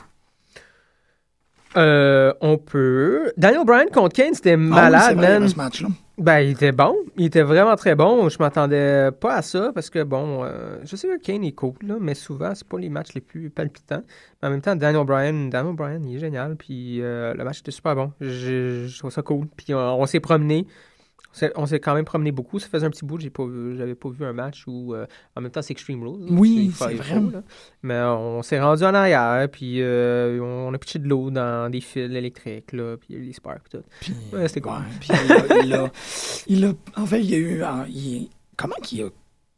Euh, on peut. Daniel Bryan contre Kane, c'était Ah oui, malade, vrai, y man. ce match-là. Ben, il était bon. Il était vraiment très bon. Je m'attendais pas à ça parce que, bon, euh, je sais que Kane est cool, là, mais souvent, c'est pas les matchs les plus palpitants. Mais en même temps, Daniel Bryan, Daniel Bryan, il est génial. Puis euh, le match était super bon. Je, trouve ça cool. Puis on, on s'est promené. On s'est- quand même promené beaucoup. Ça faisait un petit bout. J'ai pas, vu- j'avais pas vu un match où, euh, en même temps, c'est Extreme Rules. là. Oui, c'est il vrai. faut, là. Mais on s'est rendu en arrière. Puis euh, on a pitché de l'eau dans des fils électriques. Là, puis il y a eu des sparks. Tout. Puis, Ouais, c'était cool. ouais, puis il a, il a- il a- En fait, il y a eu. ah, il- comment qu'il a,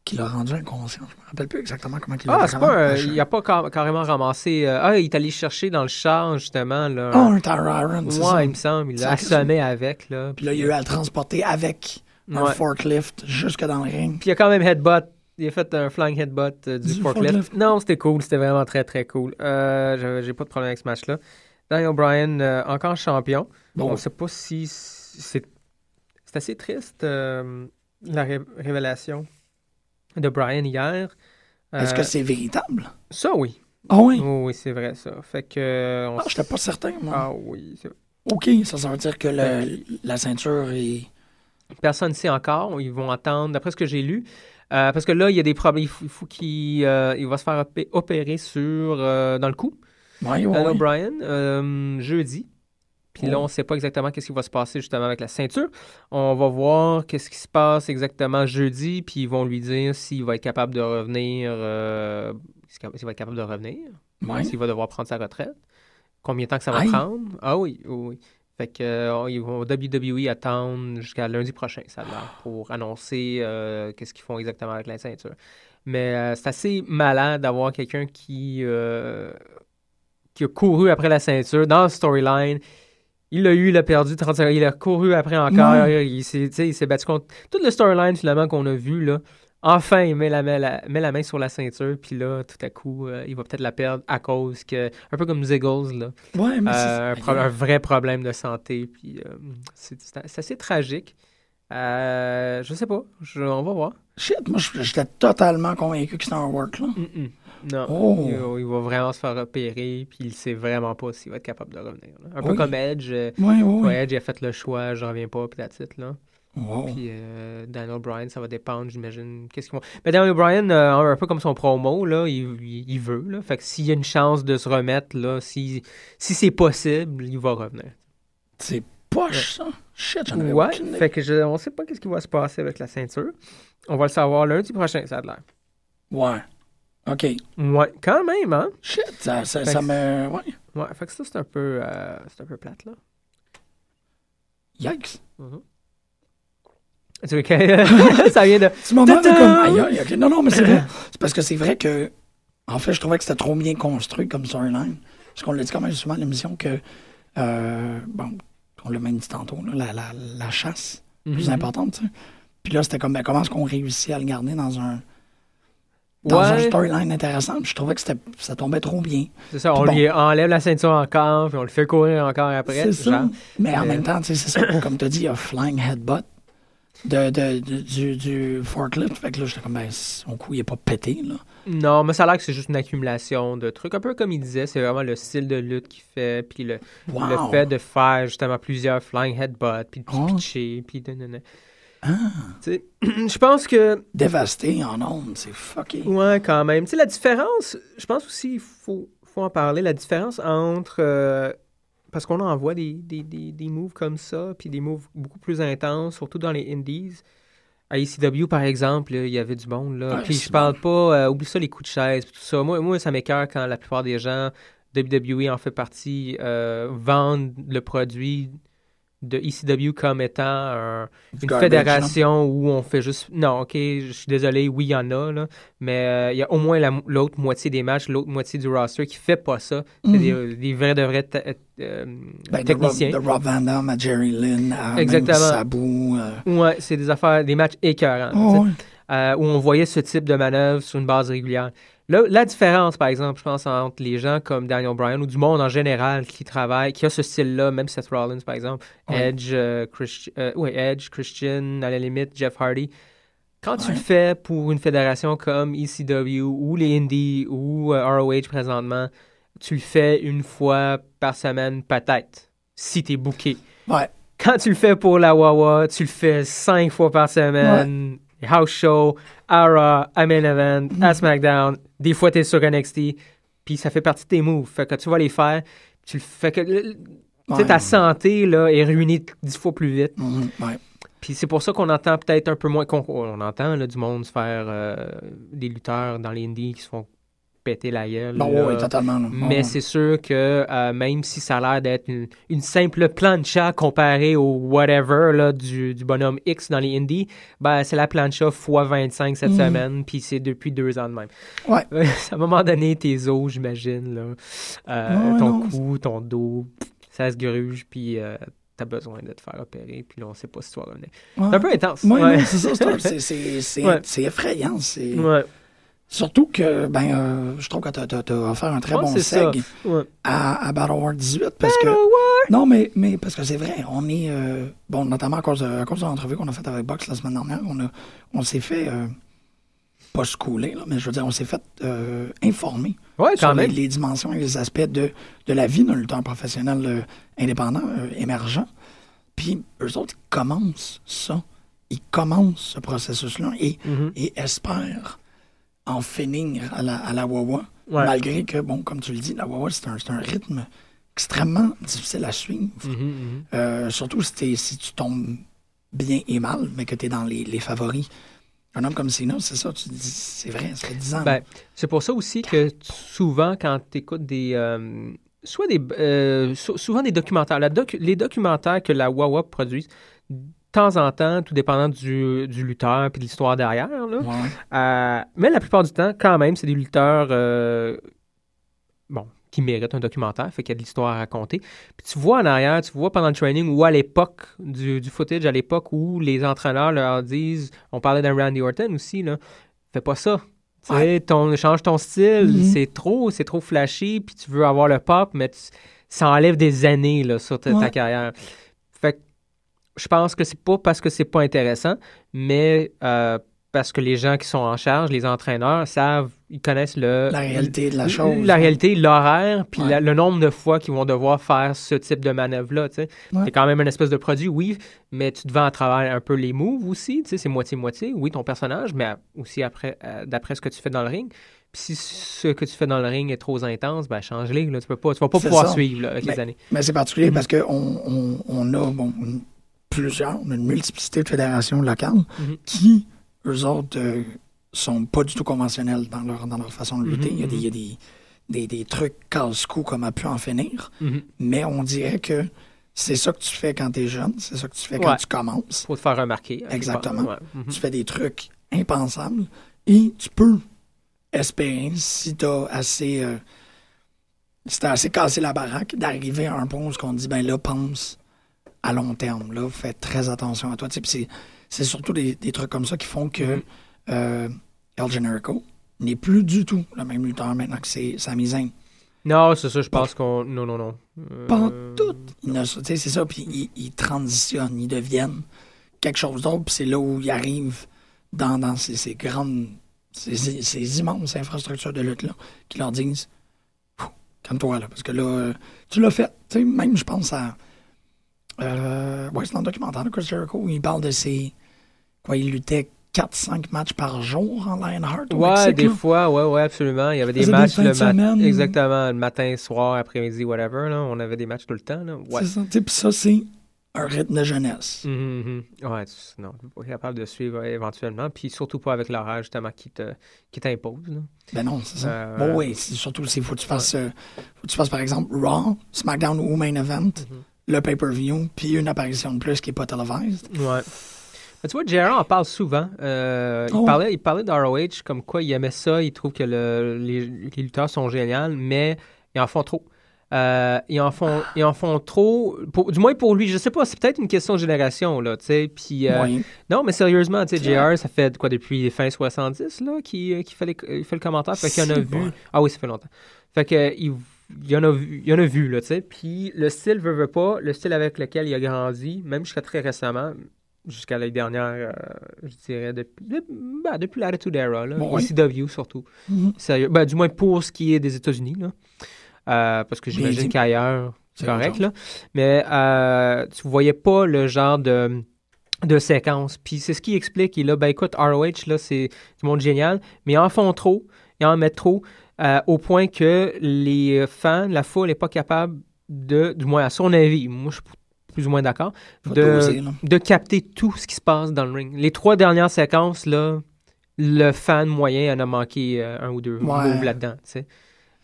qu'il a rendu inconscient Je me rappelle plus exactement comment qu'il Ah, l'a c'est vraiment pas lâché. il a pas car- carrément ramassé. euh, ah, il est allé chercher dans le char, justement. Là, Ah, un Iron, c'est ouais, ça. il me semble. Il l'a C'est assommé avec. Là, Puis là, il a eu à le transporter avec un Ouais. forklift jusque dans le ring. Puis il a quand même headbutt. Il a fait un flying headbutt euh, du, Du forklift. forklift. Non, c'était cool. C'était vraiment très, très cool. Euh, j'avais- J'ai pas de problème avec ce match-là. Daniel Bryan, euh, encore champion. Bon. On sait pas si c'est. C'est assez triste, euh, la ré- révélation de Bryan hier. Est-ce Euh, que c'est véritable? Ça, oui. Ah oui? Oui, oui, c'est vrai, ça. Fait que. euh, on Ah, j'étais pas certain, moi. Ah oui, c'est OK, ça, ça veut dire que le- la ceinture est. Personne ne sait encore. Ils vont attendre, d'après ce que j'ai lu. Euh, parce que là, il y a des problèmes. Il faut, il faut qu'il euh, il va se faire opé- opérer sur, euh, dans le cou, Oui, oui, euh, jeudi. Puis là, on ne sait pas exactement qu'est-ce qui va se passer justement avec la ceinture. On va voir qu'est-ce qui se passe exactement jeudi, puis ils vont lui dire s'il va être capable de revenir. euh, s'il va être capable de revenir, Ouais. s'il va devoir prendre sa retraite, combien de temps que ça va Aïe. prendre? Ah oui, oui. Fait que euh, ils vont WWE attendre jusqu'à lundi prochain, ça a l'air, pour annoncer euh, qu'est-ce qu'ils font exactement avec la ceinture. Mais c'est assez malade d'avoir quelqu'un qui, qui a couru après la ceinture dans le storyline. Il l'a eu, il a perdu 30 secondes, il a couru après encore, il s'est il battu contre... Tout le storyline finalement qu'on a vu, là, enfin il met la, met la, met la main sur la ceinture, puis là, tout à coup, euh, il va peut-être la perdre à cause que... Un peu comme Ziggles, là. Ouais, mais Euh, un, c'est. pro- un vrai problème de santé. Puis euh, c'est assez tragique. Euh, je sais pas. Je- on va voir. Shit, moi, je- j'étais totalement convaincu que c'était un work, là. Non. Oh. Il, va- il va vraiment se faire opérer. Puis il sait vraiment pas s'il va être capable de revenir. là. Un peu comme Edge. euh, Oui, oui, ouais, oui. Edge a fait le choix. Je reviens pas. Puis that's it, là. Wow. Puis euh, Daniel Bryan, ça va dépendre, j'imagine. Qu'est-ce qu'ils vont. Mais Daniel Bryan, euh, un peu comme son promo, là, il, il- il veut. Là. Fait que s'il y a une chance de se remettre, là, si, si c'est possible, il va revenir. C'est poche, ça. Shit, j'en avais Ouais, aucune idée. fait que je, on sait pas qu'est-ce qui va se passer avec la ceinture. On va le savoir lundi prochain, ça a l'air. Ouais. OK. Ouais, quand même, hein? Shit, ça, me. Ouais. Ouais, fait que ça, c'est un peu, euh, c'est un peu plate, là. Yikes. Tu veux que ça vient de... Ce moment de comme. Aïe, aïe, ok. Non, non, mais c'est vrai. C'est parce que c'est vrai que. En fait, je trouvais que c'était trop bien construit comme storyline. Parce qu'on l'a dit quand même souvent à l'émission que. euh, bon, on l'a même dit tantôt, là, la, la, la chasse, plus Mhm. importante, tu sais. Puis là, c'était comme, ben, comment est-ce qu'on réussit à le garder dans un. Dans un Ouais, storyline intéressant. Puis je trouvais que c'était, ça tombait trop bien. c'est ça, on Bon. lui enlève la ceinture encore, puis on le fait courir encore après. C'est ça. genre. Mais en Euh. même temps, c'est ça. Comme tu as dit, il y a Flying Headbutt de, de, de- du, du forklift. Fait que là, j'étais comme, ben, son cou, il est pas pété, là. Non, mais ça a l'air que c'est juste une accumulation de trucs. Un peu comme il disait, c'est vraiment le style de lutte qu'il fait, puis le, Wow. le fait de faire justement plusieurs flying headbutts, puis de Oh. pitcher, puis de... Ah. Je pense que Dévasté en ondes, c'est fucké. Ouais, quand même. Tu sais, la différence, je pense aussi, il faut, faut en parler, la différence entre. euh, parce qu'on en voit des, des, des, des moves comme ça, puis des moves beaucoup plus intenses, surtout dans les indies. À ECW, par exemple, il y avait du monde. Là. Puis je parle pas, euh, oublie ça, les coups de chaise, puis tout ça. Moi, moi ça m'écœure quand la plupart des gens, WWE en fait partie, euh, vendent le produit de ECW comme étant un- une garbage, fédération où on fait juste. Non, ok, je suis désolé, oui, il y en a, là, mais euh, il y a au moins la mo- l'autre moitié des matchs, l'autre moitié du roster qui fait pas ça. C'est Mhm. des, des vrais de vrais euh, Ben, de, Rob, techniciens. de Rob Van Damme à Jerry Lynn à Exactement. Sabu. euh, Ouais, c'est des affaires, des matchs écœurants. oh, ouais. euh, où on voyait ce type de manœuvre sur une base régulière. Là, la différence, par exemple, je pense, entre les gens comme Daniel Bryan ou du monde en général qui travaille, qui a ce style-là, même Seth Rollins, par exemple, Ouais. Edge, euh, Christi- euh, ouais, Edge, Christian, à la limite, Jeff Hardy. Quand tu le fais pour une fédération comme ECW ou les Indies ou euh, ROH présentement, tu le fais une fois par semaine, peut-être, si t'es booké. Ouais. Quand tu le fais pour la Wawa, tu le fais cinq fois par semaine. House Show, à Raw, à Main Event, Mm. à SmackDown. Des fois, t'es sur NXT. Puis ça fait partie de tes moves. Fait que tu vas les faire. Tu le fais que. Ouais. ta santé là, est ruinée dix fois plus vite. Mhm, ouais. Puis c'est pour ça qu'on entend peut-être un peu moins. qu'on- On entend là, du monde se faire euh, des lutteurs dans les indies qui se font péter la gueule. Bon, là. ouais, totalement. là. Mais Ouais. c'est sûr que euh, même si ça a l'air d'être une, une simple plancha comparée au whatever là, du, du bonhomme X dans les indies, ben, c'est la plancha x 25 cette Mhm. semaine, puis c'est depuis deux ans de même. Ouais. à un moment donné, tes os, j'imagine, là, euh, Ouais, ton non, cou, ton dos, ça se gruge, puis euh, t'as besoin de te faire opérer, puis là, on sait pas si tu vas revenir. C'est un peu intense. C'est ça, c'est effrayant. c'est-. Surtout que, ben, euh, je trouve que tu as, offert un très Ouais, bon seg Ouais. à, à Battle War 18 parce que. Non, mais, mais parce que c'est vrai, on est. euh, bon, notamment à cause de, à cause de l'entrevue qu'on a faite avec Box la semaine dernière, on, a, on s'est fait. euh, pas schooler, là, mais je veux dire, on s'est fait euh, informer Ouais, sur les, les dimensions et les aspects de, de la vie d'un lutteur professionnel euh, indépendant, émergent. Puis eux autres, ils commencent ça. Ils commencent ce processus-là et, Mhm. et espèrent en finir à la, à la Wawa. Ouais. Malgré que, bon, comme tu le dis, la Wawa, c'est un, un rythme extrêmement difficile à suivre. Mhm, mhm. Euh, surtout si, si tu tombes bien et mal, mais que tu es dans les, les favoris. Un homme comme Cena, c'est ça, tu dis, c'est vrai, ça fait 10 ans. Ben, c'est pour ça aussi que souvent, quand tu écoutes des, euh, soit des, euh, sou- souvent des documentaires. La doc- les documentaires que la Wawa produit, temps en temps, tout dépendant du, du lutteur puis de l'histoire derrière, là, Ouais. euh, mais la plupart du temps, quand même, c'est des lutteurs euh, bon, qui méritent un documentaire, fait qu'il y a de l'histoire à raconter. Puis tu vois en arrière, tu vois pendant le training ou à l'époque, du, du footage à l'époque où les entraîneurs leur disent, on parlait d'un Randy Orton aussi, là, fais pas ça. Tu sais, ton, change ton style, Mhm. c'est trop, c'est trop flashy, puis tu veux avoir le pop, mais tu- ça enlève des années là, sur ta, carrière. Je pense que c'est pas parce que c'est pas intéressant, mais euh, parce que les gens qui sont en charge, les entraîneurs, savent, ils connaissent le, La réalité de la chose. la réalité, l'horaire, puis Ouais. la- le nombre de fois qu'ils vont devoir faire ce type de manœuvre-là. Ouais. T'es quand même une espèce de produit, oui, mais tu te vends à travers un peu les moves aussi. C'est moitié-moitié. Oui, ton personnage, mais aussi après, euh, d'après ce que tu fais dans le ring. Puis si ce que tu fais dans le ring est trop intense, ben change-les. Tu tu vas pas C'est pouvoir ça. suivre là, avec les années. Mais c'est particulier parce qu'on on, on a bon, une- plusieurs, on a une multiplicité de fédérations locales Mhm. qui, eux autres, euh, sont pas du tout conventionnels dans leur, dans leur façon de lutter. Mhm, Il y a, des, il y a des, des, des trucs casse-cou comme a pu en finir, Mhm. mais on dirait que c'est ça que tu fais quand tu es jeune, c'est ça que tu fais quand tu commences. Faut te faire remarquer. Exactement. Mhm. Tu fais des trucs impensables et tu peux espérer, si tu as assez, euh, si t'as assez cassé la baraque, d'arriver à un point où on dit ben là, pense à long terme. Là, fais très attention à toi. C'est, surtout des, des trucs comme ça qui font que Mhm. euh, El Generico n'est plus du tout le même lutteur maintenant que c'est Sami Zayn. Non, c'est ça, je pense qu'on. Non, non, non. Euh, Pas tout. C'est ça, puis ils, ils transitionnent, ils deviennent quelque chose d'autre, puis c'est là où ils arrivent dans, dans ces, ces grandes, ces, ces- immenses infrastructures de lutte-là, qui leur disent Calme-toi, là, parce que là, euh, tu l'as fait. Tu sais, même, je pense à. Euh, ouais, c'est dans le documentaire de Chris Jericho où il parle de ses. Quoi, il luttait 4-5 matchs par jour en Lionheart. au Ouais, Mexique, des là. fois, ouais, ouais, absolument. Il y avait des des matchs fins le matin. Exactement, le matin, soir, après-midi, whatever. Là. On avait des matchs tout le temps. Là. Ouais. C'est ça. Puis ça, c'est un rythme de jeunesse. Mhm, mhm. Ouais, tu- non, pas capable de suivre euh, éventuellement. Puis surtout pas avec l'horaire, justement, qui te qui t'impose. là. Ben non, c'est ça. Euh, Bon, oui, c'est surtout s'il faut que tu fasses, euh, faut que tu fasses, par exemple, Raw, SmackDown ou Main Event, Mhm. Le pay-per-view, puis une apparition de plus qui n'est pas televised. Ouais. Mais tu vois, Gérard en parle souvent. Euh, il, Oh. parlait, il parlait d'ROH comme quoi il aimait ça, il trouve que le- les, les lutteurs sont géniaux, mais ils en font trop. Euh, ils, en font, ils en font trop, pour- du moins pour lui. Je sais pas, c'est peut-être une question de génération, là, tu sais. Puis, euh, Ouais. non, mais sérieusement, tu sais, JR, ça fait quoi depuis les fins 70, là, qui, qui fait, les- il fait le commentaire. Fait qu'il en a vu. Ah oui, ça fait longtemps. Fait que, il, il en a vu, il en a vu, là, tu sais. Puis, le style veut, veut pas, le style avec lequel il a grandi, même jusqu'à très récemment, jusqu'à l'année dernière, euh, je dirais, depuis, de- ben, depuis l'Attitude Era, là, Bon. ECW surtout. Mhm. Sérieux. Ben, du moins pour ce qui est des États-Unis, là. Euh, parce que j'imagine qu'ailleurs, c'est correct, là. Mais euh, tu voyais pas le genre de, de séquence. Puis c'est ce qui explique. Et là, ben écoute, ROH, là, c'est du monde génial, mais ils en font trop, ils en mettent trop, euh, au point que les fans, la foule n'est pas capable de, du moins à son avis, moi je suis plus ou moins d'accord, de, doser, là. de capter tout ce qui se passe dans le ring. Les trois dernières séquences, là, le fan moyen en a manqué euh, un ou deux Ouais. là-dedans, sais.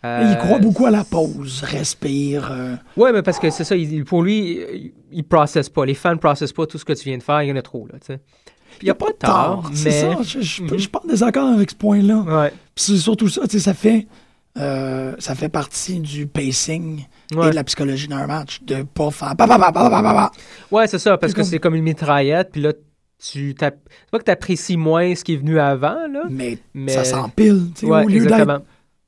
Il Euh, croit beaucoup à la pause, respire. euh, Ouais, mais parce que c'est ça, il- pour lui, il, il processe pas. Les fans ne processent pas tout ce que tu viens de faire, il y en a trop, là, il n'y a pas de tort, C'est mais... ça, je, je, Mhm. je suis pas en désaccord avec ce point-là. Ouais, Puis c'est surtout ça, tu ça fait, euh, ça fait partie du pacing ouais. et de la psychologie d'un match, de pas faire... Ouais, c'est ça, parce que c'est comme une mitraillette, puis là, tu t'app- c'est pas que tu apprécies moins ce qui est venu avant, là, Mais, mais... ça s'empile, tu ouais, au lieu d'être exactement.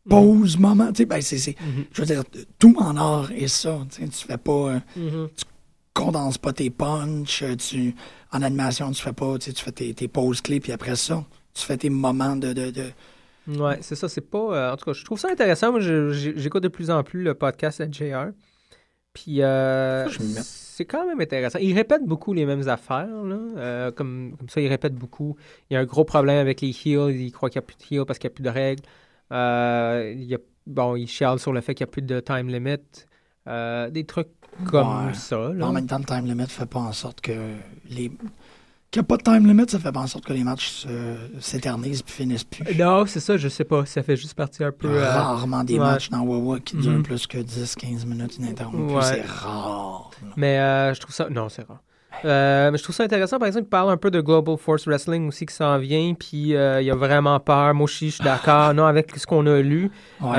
pause, moment, tu sais, ben c'est, c'est- Mhm. je veux dire, tout en art est ça, tu tu fais pas, euh, Mhm. condenses pas tes punchs, euh, tu, en animation, tu fais pas, tu fais tes, tes pauses clés, puis après ça, tu fais tes moments de, de, de- Ouais, c'est ça, c'est pas... euh, en tout cas, je trouve ça intéressant. Moi, j'écoute de plus en plus le podcast de JR. Puis, euh, c'est quand même intéressant. Il répète beaucoup les mêmes affaires, là. Euh, comme, comme ça, il répète beaucoup. Il y a un gros problème avec les heels. Il croit qu'il n'y a plus de heels parce qu'il n'y a plus de règles. Euh, il y a, bon, il chiale sur le fait qu'il n'y a plus de time limit. Des trucs comme Ouais. ça, là. En même temps, le time limit fait pas en sorte que les, Qu'il n'y a pas de time limit, ça fait pas en sorte que les matchs se- s'éternisent puis finissent plus. Non, c'est ça, je sais pas. Ça fait juste partie un peu. euh, Rarement des ouais. matchs dans Wawa qui durent Mhm. plus que 10-15 minutes ininterrompues. Ouais. C'est rare. là. Mais euh, je trouve ça. Non, c'est rare. Euh, mais je trouve ça intéressant. Par exemple, il parle un peu de Global Force Wrestling aussi qui s'en vient. Puis euh, il a vraiment peur. Moi aussi, je suis d'accord. Non, avec ce qu'on a lu. Ouais.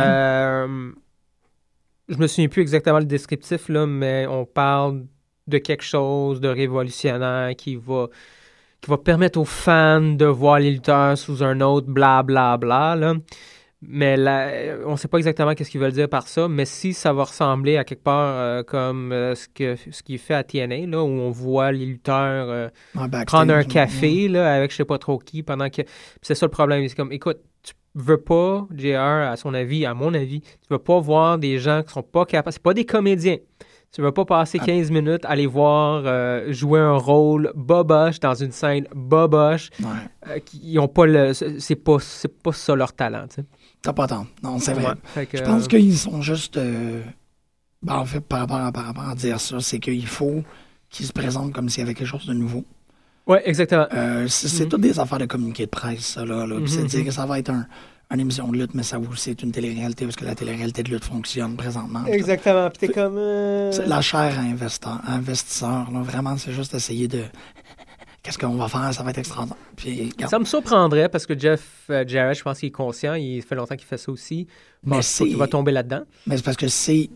Je me souviens plus exactement le descriptif, là, mais on parle de quelque chose de révolutionnaire qui va, qui va permettre aux fans de voir les lutteurs sous un autre blablabla. Bla, bla, là. Mais là, on ne sait pas exactement qu'est-ce qu'ils veulent dire par ça, mais si ça va ressembler à quelque part euh, comme euh, ce que ce qui est fait à TNA, là, où on voit les lutteurs euh, prendre un café là, avec je sais pas trop qui pendant que. C'est ça le problème. C'est comme, écoute, veux pas, JR, à son avis, à mon avis, tu veux pas voir des gens qui sont pas capables. C'est pas des comédiens. Tu veux pas passer Ah. 15 minutes à les voir euh, jouer un rôle boboche dans une scène boboche. Ouais. euh, qui ont pas le. C'est pas, c'est pas ça leur talent, tu sais. T'as pas tant. Non, c'est vrai. Ouais. Fait que, Je pense euh, qu'ils sont juste. euh, ben, en fait, par rapport, à, par rapport à dire ça, c'est qu'il faut qu'ils se présentent comme s'il y avait quelque chose de nouveau. Ouais, exactement. Euh, c'est c'est Mhm. toutes des affaires de communiqué de presse, ça, là. c'est Mhm, dire mhm. que ça va être un, une émission de lutte, mais ça aussi est une télé-réalité parce que la télé-réalité de lutte fonctionne présentement. Exactement. Puis t'es comme. euh, C'est la chair à investisseur, à investisseur, là. Vraiment, c'est juste essayer de. Qu'est-ce qu'on va faire? Ça va être extraordinaire. Puis. Ça me surprendrait parce que Jeff euh, Jarrett, je pense qu'il est conscient. Il fait longtemps qu'il fait ça aussi. Je Mais c'est- va tomber là-dedans. Mais c'est parce que c'est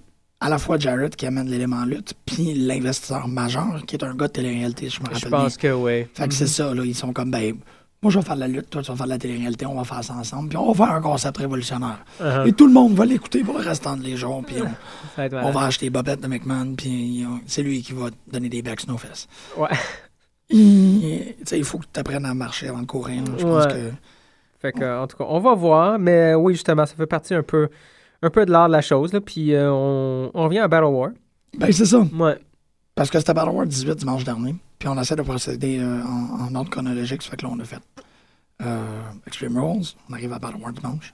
à la fois Jarrett qui amène l'élément lutte, puis l'investisseur majeur qui est un gars de télé-réalité, je me rappelle Je pense bien. que oui. Fait que c'est ça, là. Ils sont comme, ben, moi, je vais faire de la lutte, toi, tu vas faire de la télé-réalité, on va faire ça ensemble, puis on va faire un concept révolutionnaire. Uh-huh. Et tout le monde va l'écouter pour le restant des jours, puis on, va on acheter Bobette de McMahon, puis c'est lui qui va donner des nos fesses. Ouais. Il, tu sais, il faut que tu apprennes à marcher avant de courir. Je pense Ouais. que. Fait que, en tout cas, on va voir. Mais oui, justement, ça fait partie un peu, un peu de l'art de la chose. Là. Puis euh, on, on revient à Battle War. Ben, c'est ça. Ouais. Parce que c'était Battle War 18 dimanche dernier. Puis on essaie de procéder euh, en, en ordre chronologique. Ça fait que là, on a fait euh, Extreme Rules. On arrive à Battle War dimanche.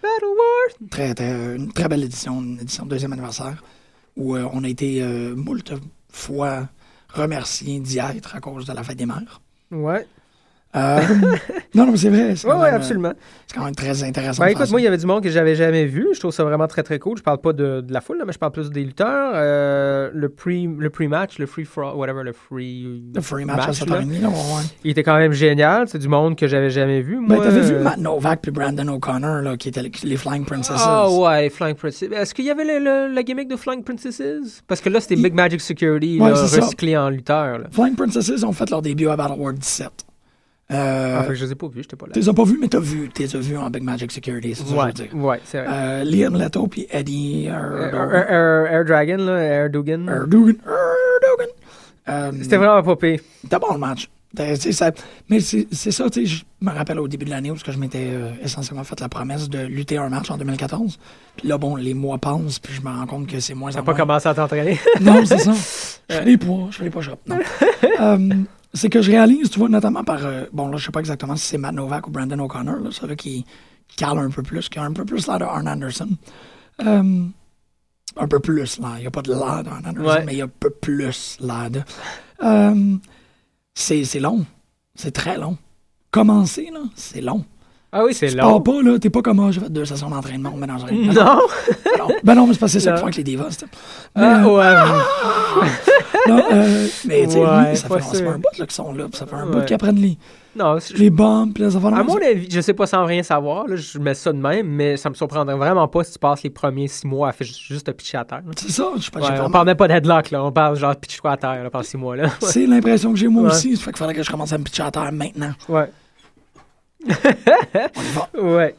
Battle War! Très, très, une très belle édition, une édition de deuxième anniversaire, où on a été moult fois remerciés d'y être à cause de la fête des mères. Ouais. Euh, non, non, mais c'est vrai. Quand, ouais, même, euh, absolument. c'est quand même très intéressant. Ben, écoute, moi, il y avait du monde que j'avais jamais vu. Je trouve ça vraiment très, très cool. Je parle pas de, de la foule, là, mais je parle plus des lutteurs. Euh, le pre- le pre-match, le free for whatever, le free. Le free match, match, 7h30, là, ouais. Il était quand même génial. C'est du monde que j'avais jamais vu. Ben, Moi, t'avais vu euh, Matt Novak puis Brandon O'Connor, là, qui étaient les- les Flying Princesses? Ah ouais, Flying Princess. Est-ce qu'il y avait le, le- la gimmick de Flying Princesses? Parce que là, c'était Il- Big Magic Security, Ouais, c'est ça. recyclé en lutteur. Flying Princesses ont fait leur début à Battle War 17. Euh, Ah, je les ai pas vus, j'étais pas là. Tu les as pas vus, mais t'as vu, t'es vus en Big Magic Security, c'est ça que je Ouais, veux dire. ouais, c'est vrai. Euh, Liam Leto puis Eddie Air, Erdogan. Air- Air- Air Dragon, là, Air Dugan. Erdogan. Erdogan. Euh, C'était vraiment pas pire. C'était bon le match. Tu ça- mais c'est ça, tu sais, je me rappelle au début de l'année où je m'étais euh, essentiellement fait la promesse de lutter un match en 2014. Puis là, bon, les mois passent, puis je me rends compte que c'est moins T'as pas moins. commencé à t'entraîner. Non, c'est ça. Je fais des poids, je fais des push-ups. C'est que je réalise, tu vois, notamment par. euh, bon, là, je sais pas exactement si c'est Matt Novak ou Brandon O'Connor, là, celui qui, cale un peu plus, qui a un peu plus l'air de Arn Anderson. Euh, un peu plus l'air. Il n'y a pas de l'air d'Arn Anderson, Ouais. mais il y a un peu plus l'air de. Euh, c'est c'est long. C'est très long. Commencer, là, c'est long. Ah oui, c'est Tu long. pars pas, là, t'es pas comme, ah, j'ai fait deux sessions d'entraînement, dans un ring. Non! non. Ben non, mais c'est parce que c'est ça qu'ils font avec les divas, c'est- Mais, Ah, euh, ouais. non, euh, mais tu sais, Ouais, ça fait, ça un bout là, qu'ils sont là, puis ça fait un Ouais. bout qu'ils apprennent les, Non, c'est- les bombes, puis les affaires. à là, mon ça- avis, je sais pas sans rien savoir, là, je mets ça de même, mais ça me surprendrait vraiment pas si tu passes les premiers six mois à faire juste, juste te pitcher à terre. là. C'est ça, je sais pas, Ouais, j'ai on vraiment- parle même pas d'headlock, là. On parle genre pitch quoi à terre là, pendant six mois, là. C'est l'impression que j'ai moi Ouais. aussi, ça fait qu'il fallait que je commence à me pitcher à terre maintenant. Ouais. On y va. Ouais.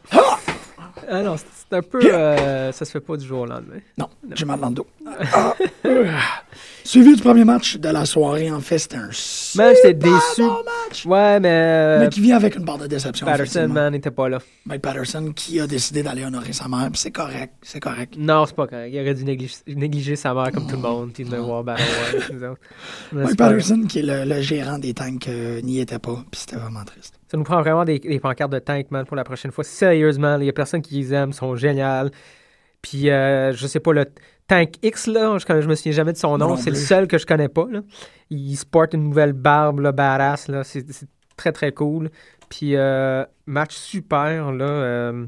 Ah non, c'est un peu. euh, ça se fait pas du jour au lendemain. Non, j'ai mal dans le dos. Ah, euh. Suivi du premier match de la soirée, en fait, c'était un Man, j'étais super déçu. bon match. Ouais, mais. euh, Mais qui vient avec une barre de déception. Patterson, man, n'était pas là. Mike Patterson qui a décidé d'aller honorer sa mère, puis c'est correct, c'est correct. Non, c'est pas correct. Il aurait dû négliger, négliger sa mère comme tout le monde, puis de voir Battle. Mais Mike. Patterson qui est le, le gérant des tanks euh, n'y était pas, puis c'était vraiment triste. Ça nous prend vraiment des, des pancartes de tank, man, pour la prochaine fois. Sérieusement, il y a personne qui les aime, ils sont géniales. Puis, euh, je sais pas, le Tank X, là, je, je me souviens jamais de son nom, c'est le seul que je connais pas. Là. Il sporte une nouvelle barbe, là, badass, là. C'est très très cool. Puis euh, match super, là. euh,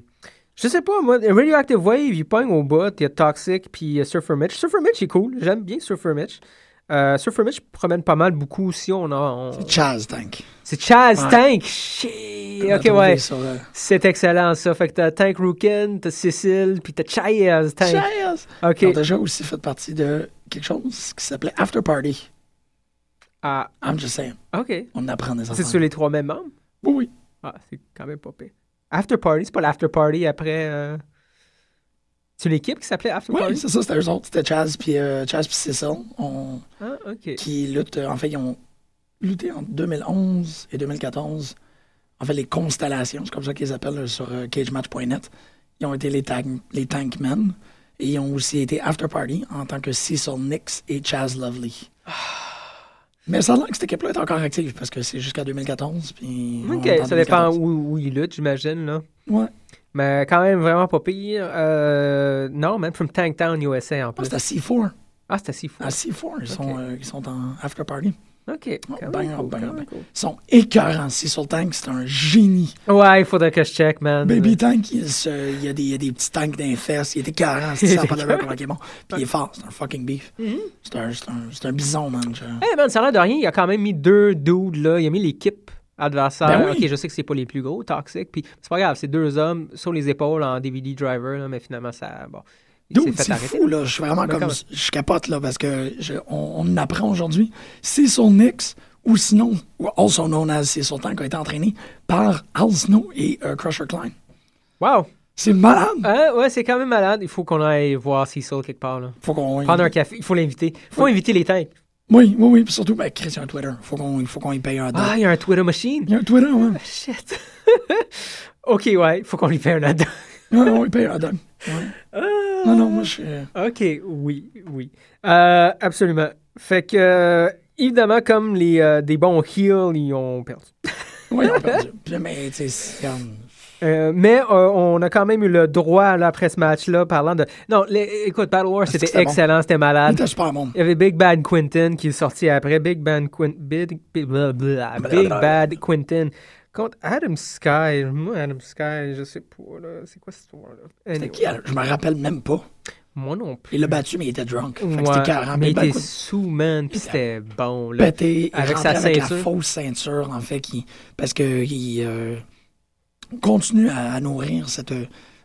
je sais pas, moi, Radioactive Wave, il pogne au bout, il y a Toxic, puis Surfer Mitch. Surfer Mitch est cool, j'aime bien Surfer Mitch. Euh, Surfer Mitch promène pas mal beaucoup aussi. On a, on- C'est Chaz Tank. C'est Chaz Ouais. Tank! Shit! Ok, ouais. C'est excellent ça. Fait que t'as Tank Rookin, t'as Cecil, puis t'as Chaz Tank. Chaz! Ok. Ils ont déjà aussi fait partie de quelque chose qui s'appelait After Party. Ah, I'm just saying. ok. On apprend des C'est sur les trois mêmes membres? Oui, oui. Ah, c'est quand même pas pire. After Party, c'est pas l'After Party après. Euh... C'est l'équipe qui s'appelait After Oui, Party? c'est ça, c'était eux autres. C'était Chaz puis euh, Chaz puis Cecil. On... Ah, ok. qui luttent. euh, En fait, ils ont lutté en 2011 et 2014. En fait, les constellations, c'est comme ça qu'ils appellent euh, sur euh, cagematch.net. Ils ont été les, tag, les Tankmen. Et ils ont aussi été After Party en tant que Cecil Nix et Chaz Lovely. Mais ça a l'air que cette équipe-là est encore active parce que c'est jusqu'à 2014. Puis Ok, ça dépend 2014. où, où ils luttent, j'imagine, là. Ouais. Mais quand même vraiment pas pire. Euh, non, même from Tanktown, USA en Ah, plus. c'est à C4. Ah, c'est assez fou. À C4, ils, sont, euh, ils sont en After Party. Ok. Oh, oh, oh, même bang. Ils sont écœurants. Cecil Tank, c'est un génie. Ouais, il faudrait que je check, man. Baby Tank, il, se- il y a des, il y a des petits tanks fesses. Il était carré, c'est ça, pas il est bon. Puis il est fort, c'est un fucking beef. C'est un, c'est un, c'est un bison, man. Eh man, ça a l'air de rien. Il a quand même mis deux dudes là. Il a mis l'équipe adversaire. Ben oui. Ok, je sais que c'est pas les plus gros, Toxic. Puis c'est pas grave, c'est deux hommes sur les épaules en DVD driver, là, mais finalement, ça. Bon. Fait c'est fou, là. Je suis vraiment Mais comme. Je capote, là, parce que je- on, on apprend aujourd'hui. C'est son Nix, ou sinon, ou also known as C'est son Tank, a été entraîné par Al Snow et euh, Crusher Klein. Wow! C'est malade. Hein, ouais, c'est quand même malade. Il faut qu'on aille voir Cecil quelque part. Là. Faut qu'on. Prendre un café. Il faut l'inviter. Il faut Oui. inviter les tanks. Oui, oui, oui. Surtout, ben, Chris, il y a un Twitter. Faut qu'on, il faut qu'on y paye un dot. Ah, il y a un Twitter machine. Il y a un Twitter, ouais. Shit. ok, ouais. Il faut qu'on lui paye un ad. Ouais, on y paye un. Ouais. Ah. Non, non, moi, je suis. euh, OK, oui, oui. Euh, absolument. Fait que, euh, évidemment, comme les, euh, des bons heels, ils ont perdu. Oui, on a perdu. Mais, tu sais, c'est comme. Euh, mais euh, on a quand même eu le droit, là, après ce match-là, parlant de... Non, les- écoute, Battle War, Ah, c'était bon. excellent, c'était Il malade. super bon. Il y avait Big Bad Quinton qui est sorti après. Big Bad, Quin- Big, Big. Big Bad Quinton contre Adam Sky. Moi, Adam Sky, je sais pas, là. C'est quoi cette histoire-là? C'était Anyway, qui? Je me rappelle même pas. Moi non plus. Il l'a battu, mais il était drunk. Fait que Ouais, c'était carrément mais il bien était sous, man, puis Il c'était bon, là. pété. Il Avec sa avec la ceinture. fausse ceinture, en fait, qui, parce que il euh, continue à, à nourrir cette,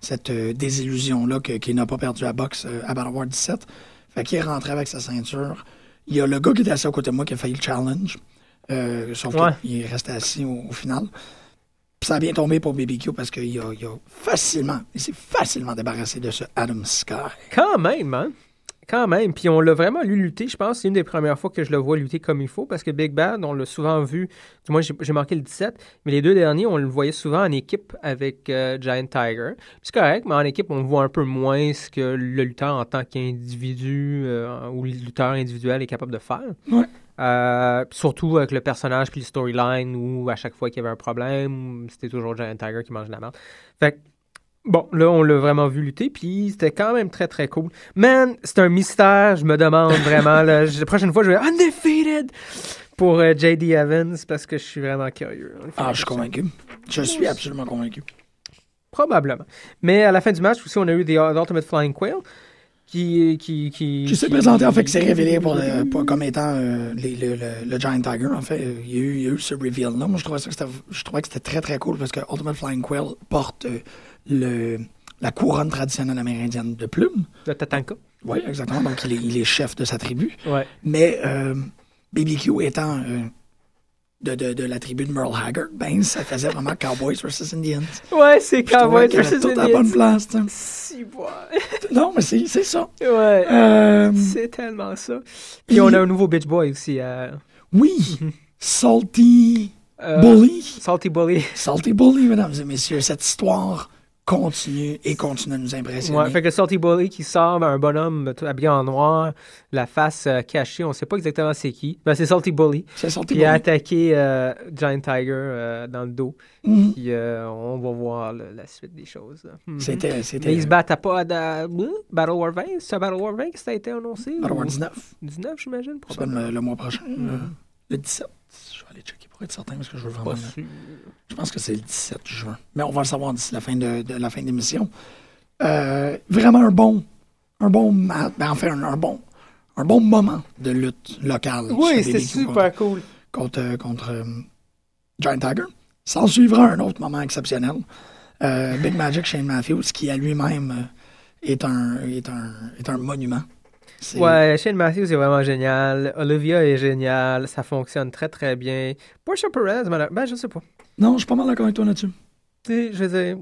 cette désillusion-là qu'il n'a pas perdu à boxe euh, à Battle War 17. Fait qu'il est rentré avec sa ceinture. Il y a le gars qui était assis à côté de moi qui a failli le challenge. Euh, sauf Ouais. qu'il est resté assis au, au final. Puis ça a bien tombé pour BBQ parce qu'il a, il a facilement, il s'est facilement débarrassé de ce Adam Sky. Quand même, hein? Quand même. Puis on l'a vraiment lu lutter, je pense. C'est une des premières fois que je le vois lutter comme il faut parce que Big Bad, on l'a souvent vu. Du moins, j'ai marqué le 17, mais les deux derniers, on le voyait souvent en équipe avec euh, Giant Tiger. C'est correct, mais en équipe, on voit un peu moins ce que le lutteur en tant qu'individu euh, ou le lutteur individuel est capable de faire. Ouais. Euh, surtout avec le personnage puis le storyline où à chaque fois qu'il y avait un problème, c'était toujours Giant Tiger qui mangeait la merde. Fait que Bon, là, on l'a vraiment vu lutter, puis c'était quand même très, très cool. Man, c'est un mystère, je me demande vraiment. là, la prochaine fois, je vais Undefeated pour euh, JD Evans, parce que je suis vraiment curieux. Ah, je suis convaincu. Je suis absolument convaincu. Probablement. Mais à la fin du match, aussi, on a eu The Ultimate Flying Quail, qui... qui, qui, Qui s'est présenté, en fait, qui s'est révélé pour, le- pour- comme étant euh, les- le, le- le Giant Tiger. En fait, il y a eu, il y a eu ce reveal-là. Moi, je trouvais, ça que c'était, je trouvais que c'était très, très cool parce que Ultimate Flying Quill porte euh, le, la couronne traditionnelle amérindienne de plumes. de Tatanka. Oui, exactement. Donc, il est, il est chef de sa tribu. Ouais. Mais euh, BBQ étant euh, de, de, de la tribu de Merle Haggard, ben, ça faisait vraiment Cowboys versus Indians. Ouais, c'est Cowboys versus tout à la bonne Indians. place. Si, ouais. Non, mais c'est, c'est ça. Ouais. Euh, C'est tellement ça. Puis on a un nouveau Bitch Boy aussi. oui, Salty Bully. Salty Bully. Salty Bully, mesdames et messieurs, cette histoire continue et continue à nous impressionner. Ouais, fait que Salty Bully qui sort un bonhomme habillé en noir, la face euh, cachée, on sait pas exactement c'est qui. Ben, c'est Salty Bully. C'est sorti Qui a attaqué euh, Giant Tiger euh, dans le dos. Mhm. Puis on va voir là, la suite des choses. Mhm. C'était, Mais ils se battent à pas à Battle War 20. C'est Battle War 20 que ça a été annoncé? Battle War ou 19. 19, j'imagine. C'est le, le mois prochain. Mhm. euh, le 17. Je vais aller checker pour être certain parce que je veux vraiment. Je pense que c'est le 17 juin. Mais on va le savoir d'ici la fin de, de la fin de l'émission. Euh, vraiment un bon, un bon. Ben, en fait, un, un bon, un bon moment de lutte locale. Oui, BBQ super cool. Contre, contre, contre, euh, Giant Tiger. S'en suivra un autre moment exceptionnel. Euh, Big Magic Shane Matthews, qui à lui-même euh, est un, est un, est un monument. Ouais, Shane Matthews est vraiment génial. Olivia est géniale. Ça fonctionne très, très bien. Portia Perez, ben, je sais pas. Non, je suis pas mal d'accord avec toi là-dessus. Tu sais, je veux dire,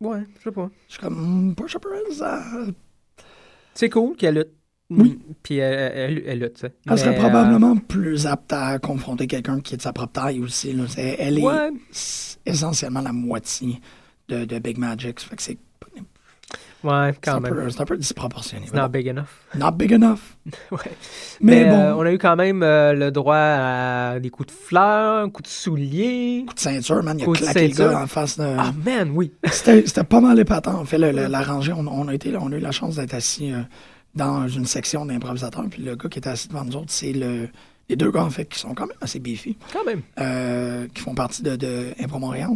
ouais, je sais pas. Je suis comme, hmm, Portia Perez, euh, C'est cool qu'elle lutte. Oui. Mm. Puis elle, elle, elle lutte, sais. elle serait euh, probablement plus apte à confronter quelqu'un qui est de sa propre taille aussi. Là. Elle est Ouais, essentiellement la moitié de, de Big Magic. Ça fait que c'est ouais, c'est quand un, même. peu- c'est un peu disproportionné. Not big enough. Not big enough. Ouais. Mais, Mais, bon, euh, on a eu quand même euh, le droit à des coups de fleurs, coups de souliers. coup de ceinture, man, il a claqué le gars en face de... Ah, man, oui. C'était c'était pas mal épatant. En fait, le- le- la rangée, on, on a été là, on a eu la chance d'être assis euh, dans une section d'improvisateurs. Puis le gars qui était assis devant nous autres, c'est le, les deux gars, en fait, qui sont quand même assez beefy, Quand même. euh, qui font partie de, de Impro Montréal.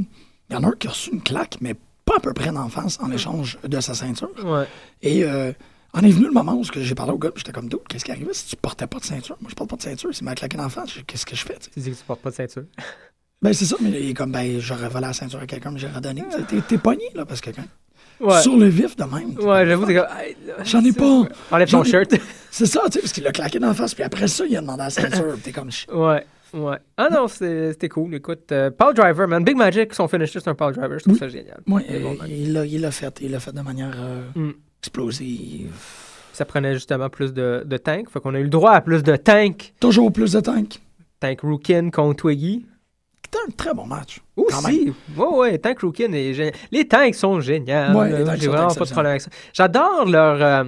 Il y en a un qui a reçu une claque, mais pas à peu près d'en face en échange de sa ceinture. Ouais. Et euh, en est venu le moment où j'ai parlé au gars, puis j'étais comme, Dude, qu'est-ce qui arrivait si tu portais pas de ceinture? Moi, je porte pas de ceinture, c'est m'a claqué d'en face. Je- Qu'est-ce que je fais? tu dis que tu portes pas de ceinture. Ben, c'est ça, mais il est comme, ben, j'aurais volé la ceinture à quelqu'un, mais j'ai redonné. T'es, pogné, là, parce que quand. Ouais. Sur le vif de même. Ouais, j'avoue, c'est comme. J'en ai pas. Enlève ton shirt. C'est ça, tu sais, parce qu'il l'a claqué dans la face, puis après ça, il a demandé la ceinture. puis T'es comme, Ouais, ouais. Ah non, c'était cool. Écoute, euh, Power Driver, man. Big Magic, son finisher, c'est un Power Driver. Je trouve Oui. ça génial. bon, man. il l'a, fait, il l'a fait de manière euh, Mm. explosive. Ça prenait justement plus de, de tank. Fait qu'on a eu le droit à plus de tank. Toujours plus de tank. Tank Rookin contre Twiggy. C'était un très bon match. Aussi. Ouais, ouais, Tank Rookin est génial. Les tanks sont géniaux. Ouais, J'ai vraiment pas de problème avec ça. J'adore leur. euh,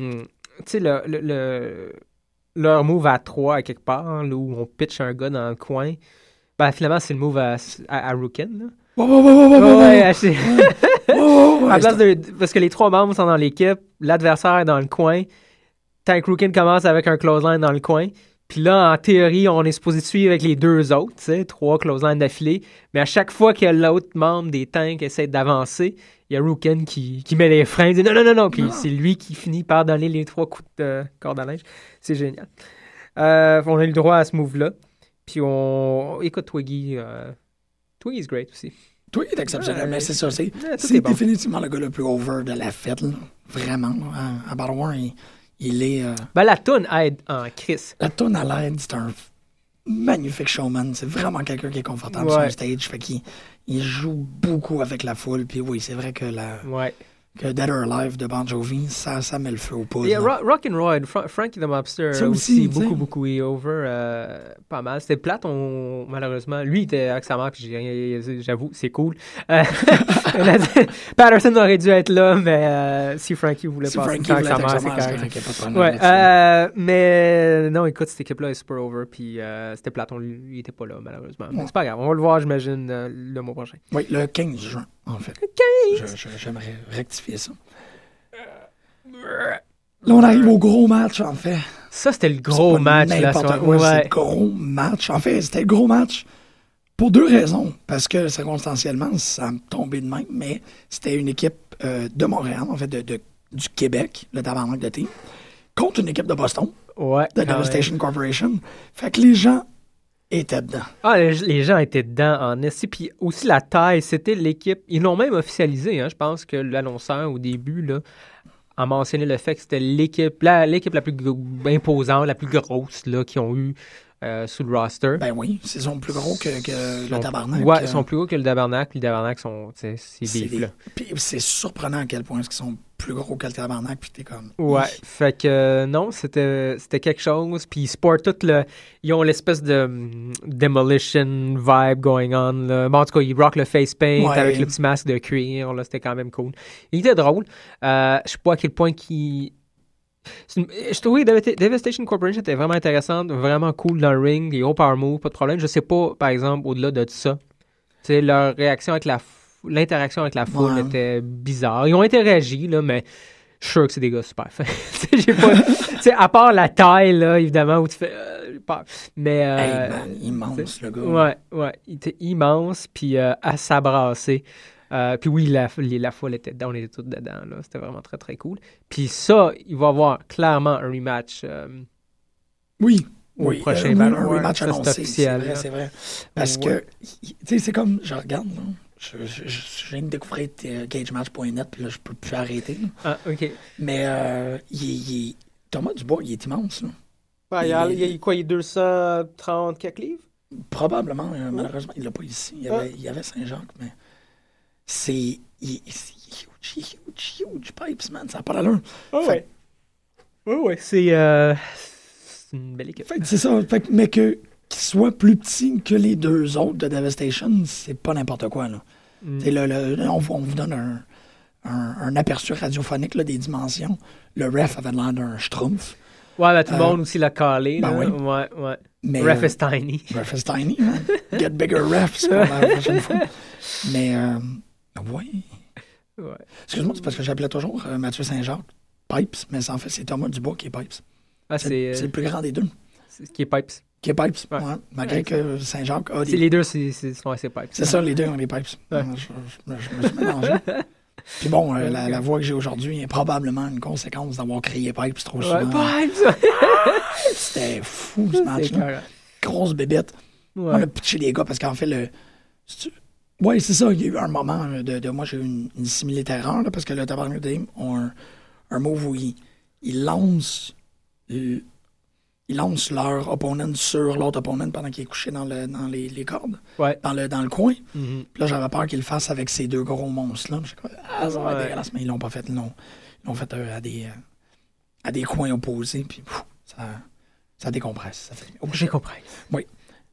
tu sais, le, le, le- leur move à 3 à quelque part, là, où on pitch un gars dans le coin. Ben, finalement, c'est le move à, à, à Rookin. Là. Ouais, À place de- parce que les trois membres sont dans l'équipe, l'adversaire est dans le coin. Tank Rookin commence avec un clothesline dans le coin. Puis là, en théorie, on est supposé suivre avec les deux autres, trois clotheslines d'affilée. Mais à chaque fois que l'autre membre des tanks essaie d'avancer, il y a Rookin qui, qui met les freins, il dit non, non, non, non. Puis c'est lui qui finit par donner les trois coups de corde à linge. C'est génial. Euh, on a eu le droit à ce move-là. Puis on. Écoute, Twiggy. euh, Twiggy is great aussi. Il est exceptionnel, mais c'est ça. C'est, c'est bon. définitivement le gars le plus over de la fête, là. Vraiment. là. À, à Battle War, il, il est. euh, Ben, la toune aide en Chris. la tonne à l'aide, c'est un magnifique showman. C'est vraiment quelqu'un qui est confortable Ouais. sur un stage. Fait qu'il il joue beaucoup avec la foule. Puis oui, c'est vrai que, la. Que Dead or Alive de Bon Jovi, ça, ça met le feu au poudre. Et là. Ro- Rock'n'Roll, Fra- Frankie the Mobster Ça aussi, aussi, beaucoup, beaucoup est over, euh, pas mal. C'était plate, on, malheureusement. Lui, il était avec sa mère, puis j'ai- j'avoue, c'est cool. Euh, Patterson aurait dû être là, mais euh, si Frankie voulait Si passer Frankie avec voulait sa mère, c'est correct. Ouais, euh, mais non, écoute, cette équipe-là est super over, puis c'était plate, on, lui- il était pas là, malheureusement. Ouais. c'est pas grave, on va le voir, j'imagine, le mois prochain. Oui, le 15 juin, en fait. J'aimerais rectifier ça. Là, on arrive au gros match, en fait. Ça, c'était le gros match, là. quoi, ouais. le gros match. En fait, c'était le gros match pour deux raisons. Parce que, circonstanciellement, ça me tombait de même, mais c'était une équipe euh, de Montréal, en fait, de, de- du Québec, le tabarnak de team, contre une équipe de Boston, Ouais, de. Devastation Corporation. Fait que les gens étaient dedans. Ah, les, gens étaient dedans en esti. Puis aussi la taille, c'était l'équipe. Ils l'ont même officialisé. Hein. Je pense que l'annonceur, au début, là, a mentionné le fait que c'était l'équipe la, la plus imposante, la plus grosse là, qu'ils ont eu euh, sous le roster. Ben oui, ils sont plus gros que, que Ils sont- le tabarnak. Ouais, ils sont plus hauts que le tabarnak. Le tabarnak, sont, c'est. Puis c'est surprenant à quel point ils sont plus gros que le tabarnak, puis t'es comme... Ouais, fait que euh, non, c'était quelque chose. Puis ils sportent tout le. Ils ont l'espèce de hum, demolition vibe going on. Là. Bon, en tout cas, ils rock le face paint Ouais. avec le petit masque de cuir. Là, c'était quand même cool. Il était drôle. Euh, je sais pas à quel point qui. Je trouvais que Dev- Devastation Corporation était vraiment intéressante, vraiment cool dans le ring, des hauts power moves, pas de problème. Je sais pas, par exemple, au-delà de ça, tu sais, leur réaction avec la f- l'interaction avec la foule Ouais. était bizarre. Ils ont interagi, là, mais je suis sûr que c'est des gars super fins. J'ai pas- à part la taille, là, évidemment, où tu fais. euh, peur. Mais. euh, Hey, man, immense, le gars. Ouais, ouais. Il était immense, puis euh, à s'abrasser. Euh, puis oui, la, la foule était dedans, on était tous dedans. là. C'était vraiment très, très cool. Puis ça, il va y avoir clairement un rematch. euh, Oui. Au Oui, prochain euh, un rematch c'est annoncé, c'est officiel, vrai, c'est vrai. Parce Ouais. que, tu sais, c'est comme, je regarde, là, je, je, je, je viens de découvrir euh, cagematch.net, puis là, je peux plus arrêter. là. Ah, OK. Mais euh, il, est- il est- Thomas Dubois, il est immense. Là. Ouais, il, y a, il y a quoi, il y a 230 quelques livres? Probablement, euh, malheureusement, il l'a pas ici. Il y Ah. avait, il y avait Saint-Jacques, mais c'est. Huge, huge, huge pipes, man. Ça n'a pas l'allure. Oh, Fait- ouais. Ouais, ouais, c'est euh, c'est une belle équipe. C'est ça. Fait mais que qu'il soit plus petit que les deux autres de Devastation, c'est pas n'importe quoi. Là. Mm. Le- le- on, vous- on vous donne un, un- un aperçu radiophonique là, des dimensions. Le ref avait l'air d'un schtroumpf. Ouais, ben, tout le Euh, monde aussi l'a calé. ben oui. Ouais, ouais. Mais, Ref euh, is tiny. Ref is tiny. Get bigger refs pour la prochaine fois. Mais, euh, oui. Ouais? Excuse-moi, c'est parce que j'appelais toujours euh, Mathieu Saint-Jacques Pipes, mais en fait, c'est Thomas Dubois qui est Pipes. Ah, C'est c'est c'est euh, le plus grand des deux. c'est qui est Pipes. Qui est Pipes, Ouais. ouais. Malgré que Saint-Jacques a C'est des... les deux, c'est c'est- c'est Pipes. C'est ça, les deux ont des Pipes. Je, je- je me suis mélangé. Puis bon, euh, la, la voix que j'ai aujourd'hui est probablement une conséquence d'avoir crié Pipes trop souvent. Pipes! C'était fou, ce c'est match-là. Grosse bébête. On a pitché les gars parce qu'en fait, le. Ouais, c'est ça. Il y a eu un moment de. de- moi, j'ai eu une, une simili-terreur là, parce que le Tabarnak Dame ont un, un move où ils, ils lancent. Ils lancent leur opponent sur l'autre opponent pendant qu'il est couché dans, le, dans les, les cordes, Ouais. dans le, dans le coin. Mhm. Puis là, j'avais peur qu'ils le fassent avec ces deux gros monstres-là. Ah, ça va Ouais. dégueulasse. Mais ils l'ont pas fait. Ils l'ont, ils l'ont fait euh, à, des, euh, à des coins opposés. Puis pff, ça, ça décompresse. Ça fait... oh, J'ai compris. Oui.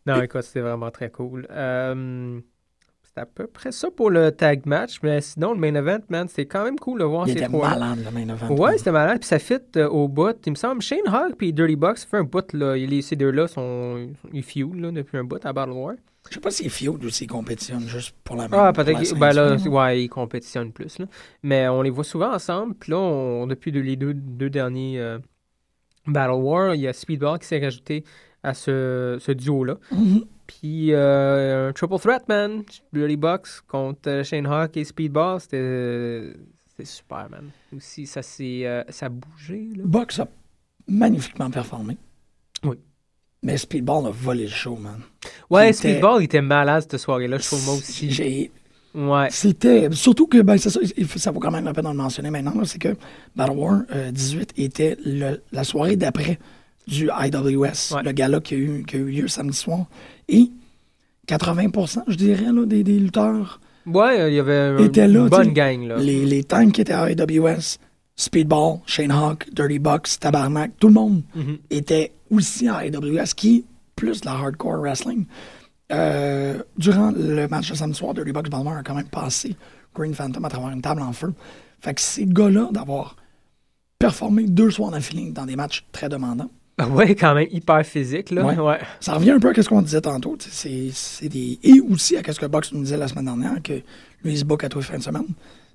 Non, écoute, c'était vraiment très cool. Euh, c'était à peu près ça pour le tag match, mais sinon, le main event, man, c'était quand même cool de voir Il ces était trois. malade, le main event. Ouais, c'était malade, puis ça fit euh, au bout. Il me semble, Shane Hogg puis Dirty Bucks, fait un bout, là. Les, ces deux-là sont. Ils feud, là, depuis un bout à Battle War. Je sais pas si feud ou s'ils compétitionnent juste pour la Ah, pour la peut-être. qu'ils- Ben là, ceinture. ouais, ils compétitionnent plus, là. Mais on les voit souvent ensemble, puis là, on- depuis les deux, deux derniers euh, Battle War, il y a Speedball qui s'est rajouté à ce, ce duo-là. Mhm. Puis euh, un triple threat, man. Dirty Bucks contre euh, Shane Hawk et Speedball, c'était super, man. Aussi, ça euh, ça a bougé, là. Box a magnifiquement performé. Oui. Mais Speedball a volé le show, man. Ouais, Il était- Speedball il était malade cette soirée-là, je trouve moi aussi. J'ai- Ouais. C'était. Surtout que, ben, c'est ça, ça vaut quand même la peine de le mentionner maintenant, c'est que Battle War euh, 18 était le- la soirée d'après du IWS, Ouais. le gala qui a, eu, qui a eu lieu samedi soir. Et 80% je dirais, là, des, des lutteurs, Ouais, il y avait une Était là, bonne tu sais, gang, là. les, les tanks qui étaient à IWS, Speedball, Shane Hawk, Dirty Bucks, Tabarnak, tout le monde Mhm. était aussi à AWS, qui, plus de la hardcore wrestling. Euh, durant le match de samedi soir, Dirty Bucks Balmer a quand même passé Green Phantom à travers une table en feu. Fait que ces gars-là, d'avoir performé deux soirs d'affilée dans des matchs très demandants, Ouais, quand même hyper physique, là. Ouais. Ouais. ça revient un peu à ce qu'on disait tantôt. C'est, des... Et aussi à ce que Box nous disait la semaine dernière, que lui, il se book à tous les fins de semaine.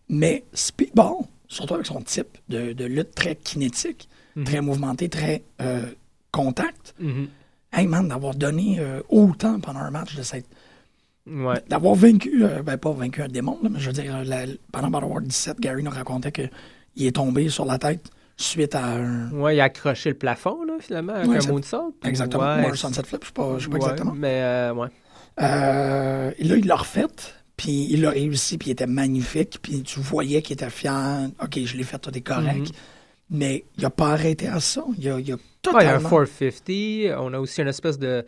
Mais Speedball, surtout avec son type de, de lutte très kinétique, Mhm. très mouvementé, très euh, contact, hey man, d'avoir donné euh, autant pendant un match, de cette, Ouais. d'avoir vaincu, euh, ben pas vaincu un démon, là, mais je veux dire, la- pendant Battle War 17, Gary nous racontait qu'il est tombé sur la tête suite à un. Ouais, il a accroché le plafond, là, finalement, avec Ouais, un moonsault. Exactement, Ouais, ou un sunset flip, je sais pas, je sais pas ouais, exactement. Mais, euh, ouais. Euh, là, il l'a refait, puis il l'a réussi, puis il était magnifique, puis tu voyais qu'il était fier. OK, je l'ai fait, tout est correct. Mhm. Mais il a pas arrêté à ça. Il a, il a Ouais, il y a un totalement... 450. On a aussi une espèce de.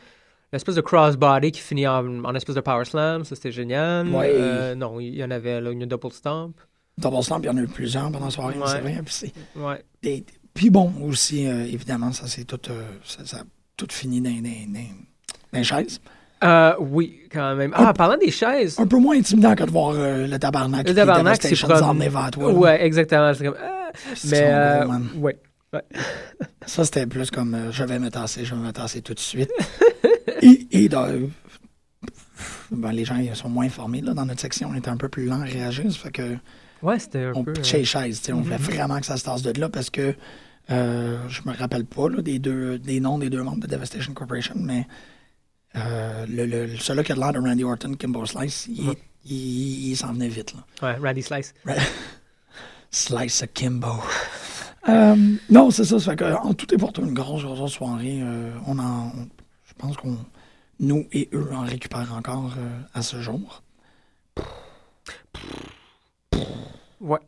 L'espèce de crossbody qui finit en, en espèce de power slam, ça c'était génial. Euh, non, il y en avait là, une double stomp. Double il y en a eu plusieurs pendant la soirée, Ouais. c'est vrai. Puis, c'est Ouais. des- puis bon, aussi, euh, évidemment, ça c'est tout, euh, ça, ça tout fini dans, dans- dans- dans les chaises. Euh, oui, quand même. Ah, parlant des chaises. Un peu moins intimidant que de voir euh, le tabarnak Le tabarnak, c'est venir vers toi. là. Ouais, exactement. C'est comme. ah, mais. euh, ouais. Ça, c'était plus comme je vais me tasser, je vais me tasser tout de suite. et et ben, les gens ils sont moins informés. Là, dans notre section, on était un peu plus lent à réagir. Ça fait que Ouais, c'était un on peu. euh, pitchait sais, On voulait vraiment que ça se tasse de là parce que euh, je me rappelle pas là, des, deux, des noms des deux membres de Devastation Corporation, mais euh, le, le, celui qui a de l'air de Randy Orton, Kimbo Slice, il, Ouais. il- il s'en venait vite. Là. Ouais, Randy Slice. Slice of Kimbo. Euh, non, c'est ça. Ça fait que, en tout et pour tout, une grosse, grosse soirée. euh, on en, on- je pense qu'on, nous et eux, en récupèrent encore à ce jour. Ouais.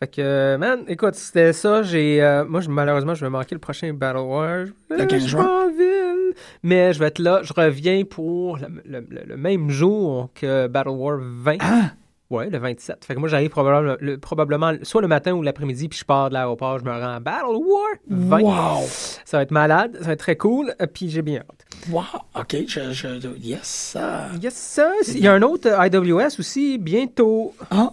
Fait que, euh, man, écoute, c'était ça. J'ai, euh, moi, je- malheureusement, je vais manquer le prochain Battle War. Le Euh, 15 je juin. Mais je vais être là. Je reviens pour le, le- le- le même jour que Battle War 20. Ah! Ouais, le 27. Fait que moi, j'arrive probablement, le- probablement soit le matin ou l'après-midi, puis je pars de l'aéroport, je me rends à Battle War 20. Wow! Ça va être malade, ça va être très cool, euh, puis j'ai bien hâte. Wow! OK, je, je, yes, ça. Yes, ça. Il y a un autre IWS aussi, bientôt. Ah!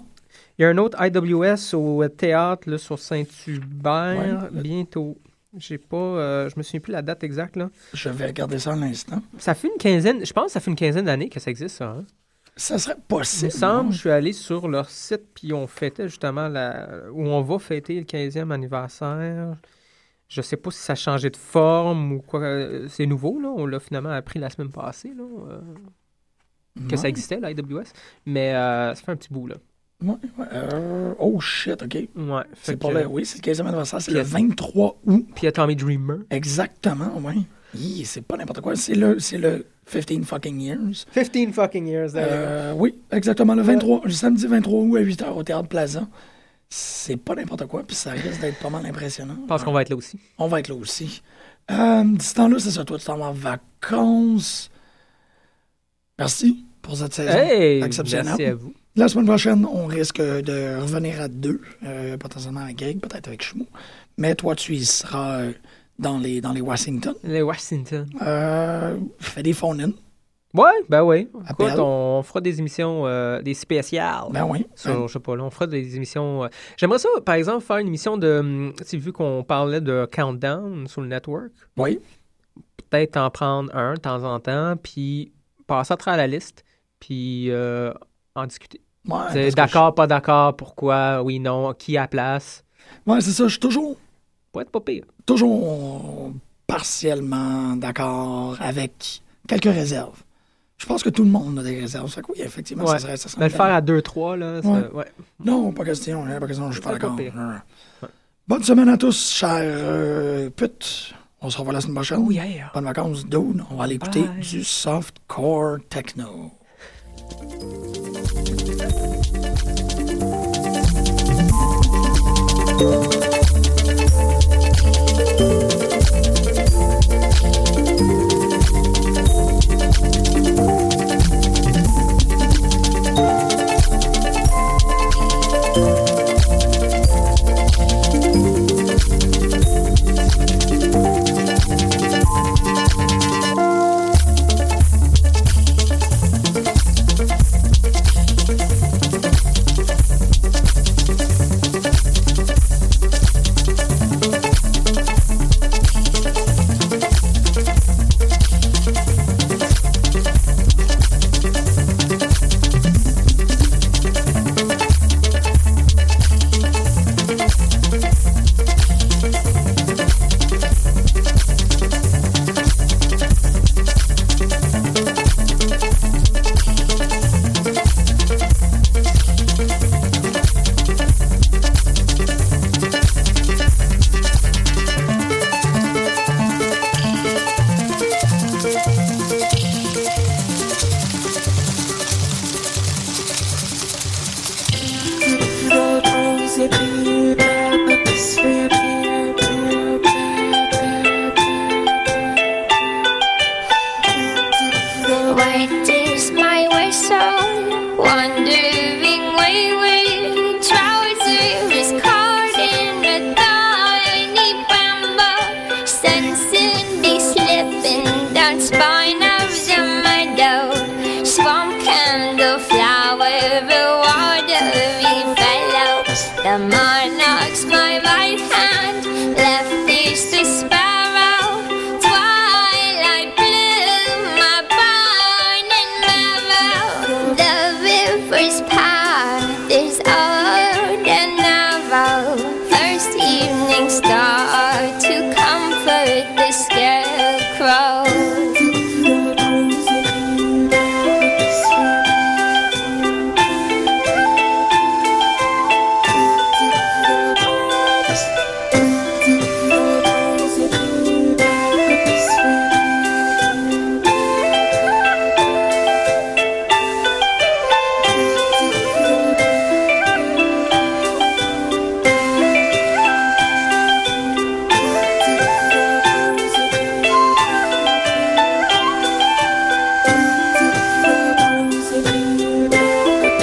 Il y a un autre IWS au théâtre là, sur Saint-Hubert, Ouais. bientôt. J'ai pas, euh, je me souviens plus la date exacte là. Je vais regarder ça un instant. Ça fait une quinzaine, je pense que ça fait une quinzaine d'années que ça existe ça. hein. Ça serait Il me possible. semble, je suis allé sur leur site puis on fêtait justement la, où on va fêter le 15e anniversaire. Je sais pas si ça a changé de forme ou quoi. euh, C'est nouveau là, on l'a finalement appris la semaine passée là, euh, que ça existait l'IWS, mais euh, ça fait un petit bout là. Ouais, ouais, euh, oh shit, OK. Ouais. C'est fait pour que- le, oui, c'est le 15e anniversaire, c'est le il y a- 23 août. Puis il y a Tommy Dreamer. Exactement, oui. C'est pas n'importe quoi. C'est le, c'est le 15 fucking years. 15 fucking years Euh, oui, exactement. Le 23, le samedi 23 août à 8h au Théâtre Plaza. C'est pas n'importe quoi, puis ça risque d'être pas mal impressionnant. Je pense qu'on va être là aussi. On va être là aussi. Euh, d'ici ce temps-là, c'est ça. Toi, tu t'en vas en vacances. Merci pour cette saison. Hey! exceptionnelle. Merci à vous. La semaine prochaine, on risque de revenir à deux, euh, potentiellement avec Greg, peut-être avec Chimou. Mais toi, tu y seras euh, dans les, dans les Washington. Les Washington. Euh, fais des phone-in. Ouais, ben oui. Écoute, on fera des émissions, euh, des spéciales. Ben oui. Sur, je sais pas, là, on fera des émissions. euh, J'aimerais ça, par exemple, faire une émission de. hum, Tu sais, vu qu'on parlait de countdown sur le network, Oui. peut-être en prendre un de temps en temps, puis passer à travers la liste, puis euh, en discuter. Ouais, D'accord, pas d'accord, pourquoi, oui, non, qui a place? Ouais, c'est ça. Je suis toujours, Pas être pas pire. toujours partiellement d'accord avec quelques réserves. Je pense que tout le monde a des réserves. Fait que oui, effectivement, Ouais. ça serait, ça Mais le faire à 2-3, là, ça- Ouais. ouais. Non, pas question. hein, Pas question. Je suis pas d'accord. Bonne semaine à tous, chers euh, putes. On se revoit la semaine prochaine. Oh, yeah. Bonnes vacances, dude. On va aller écouter Bye. du softcore techno.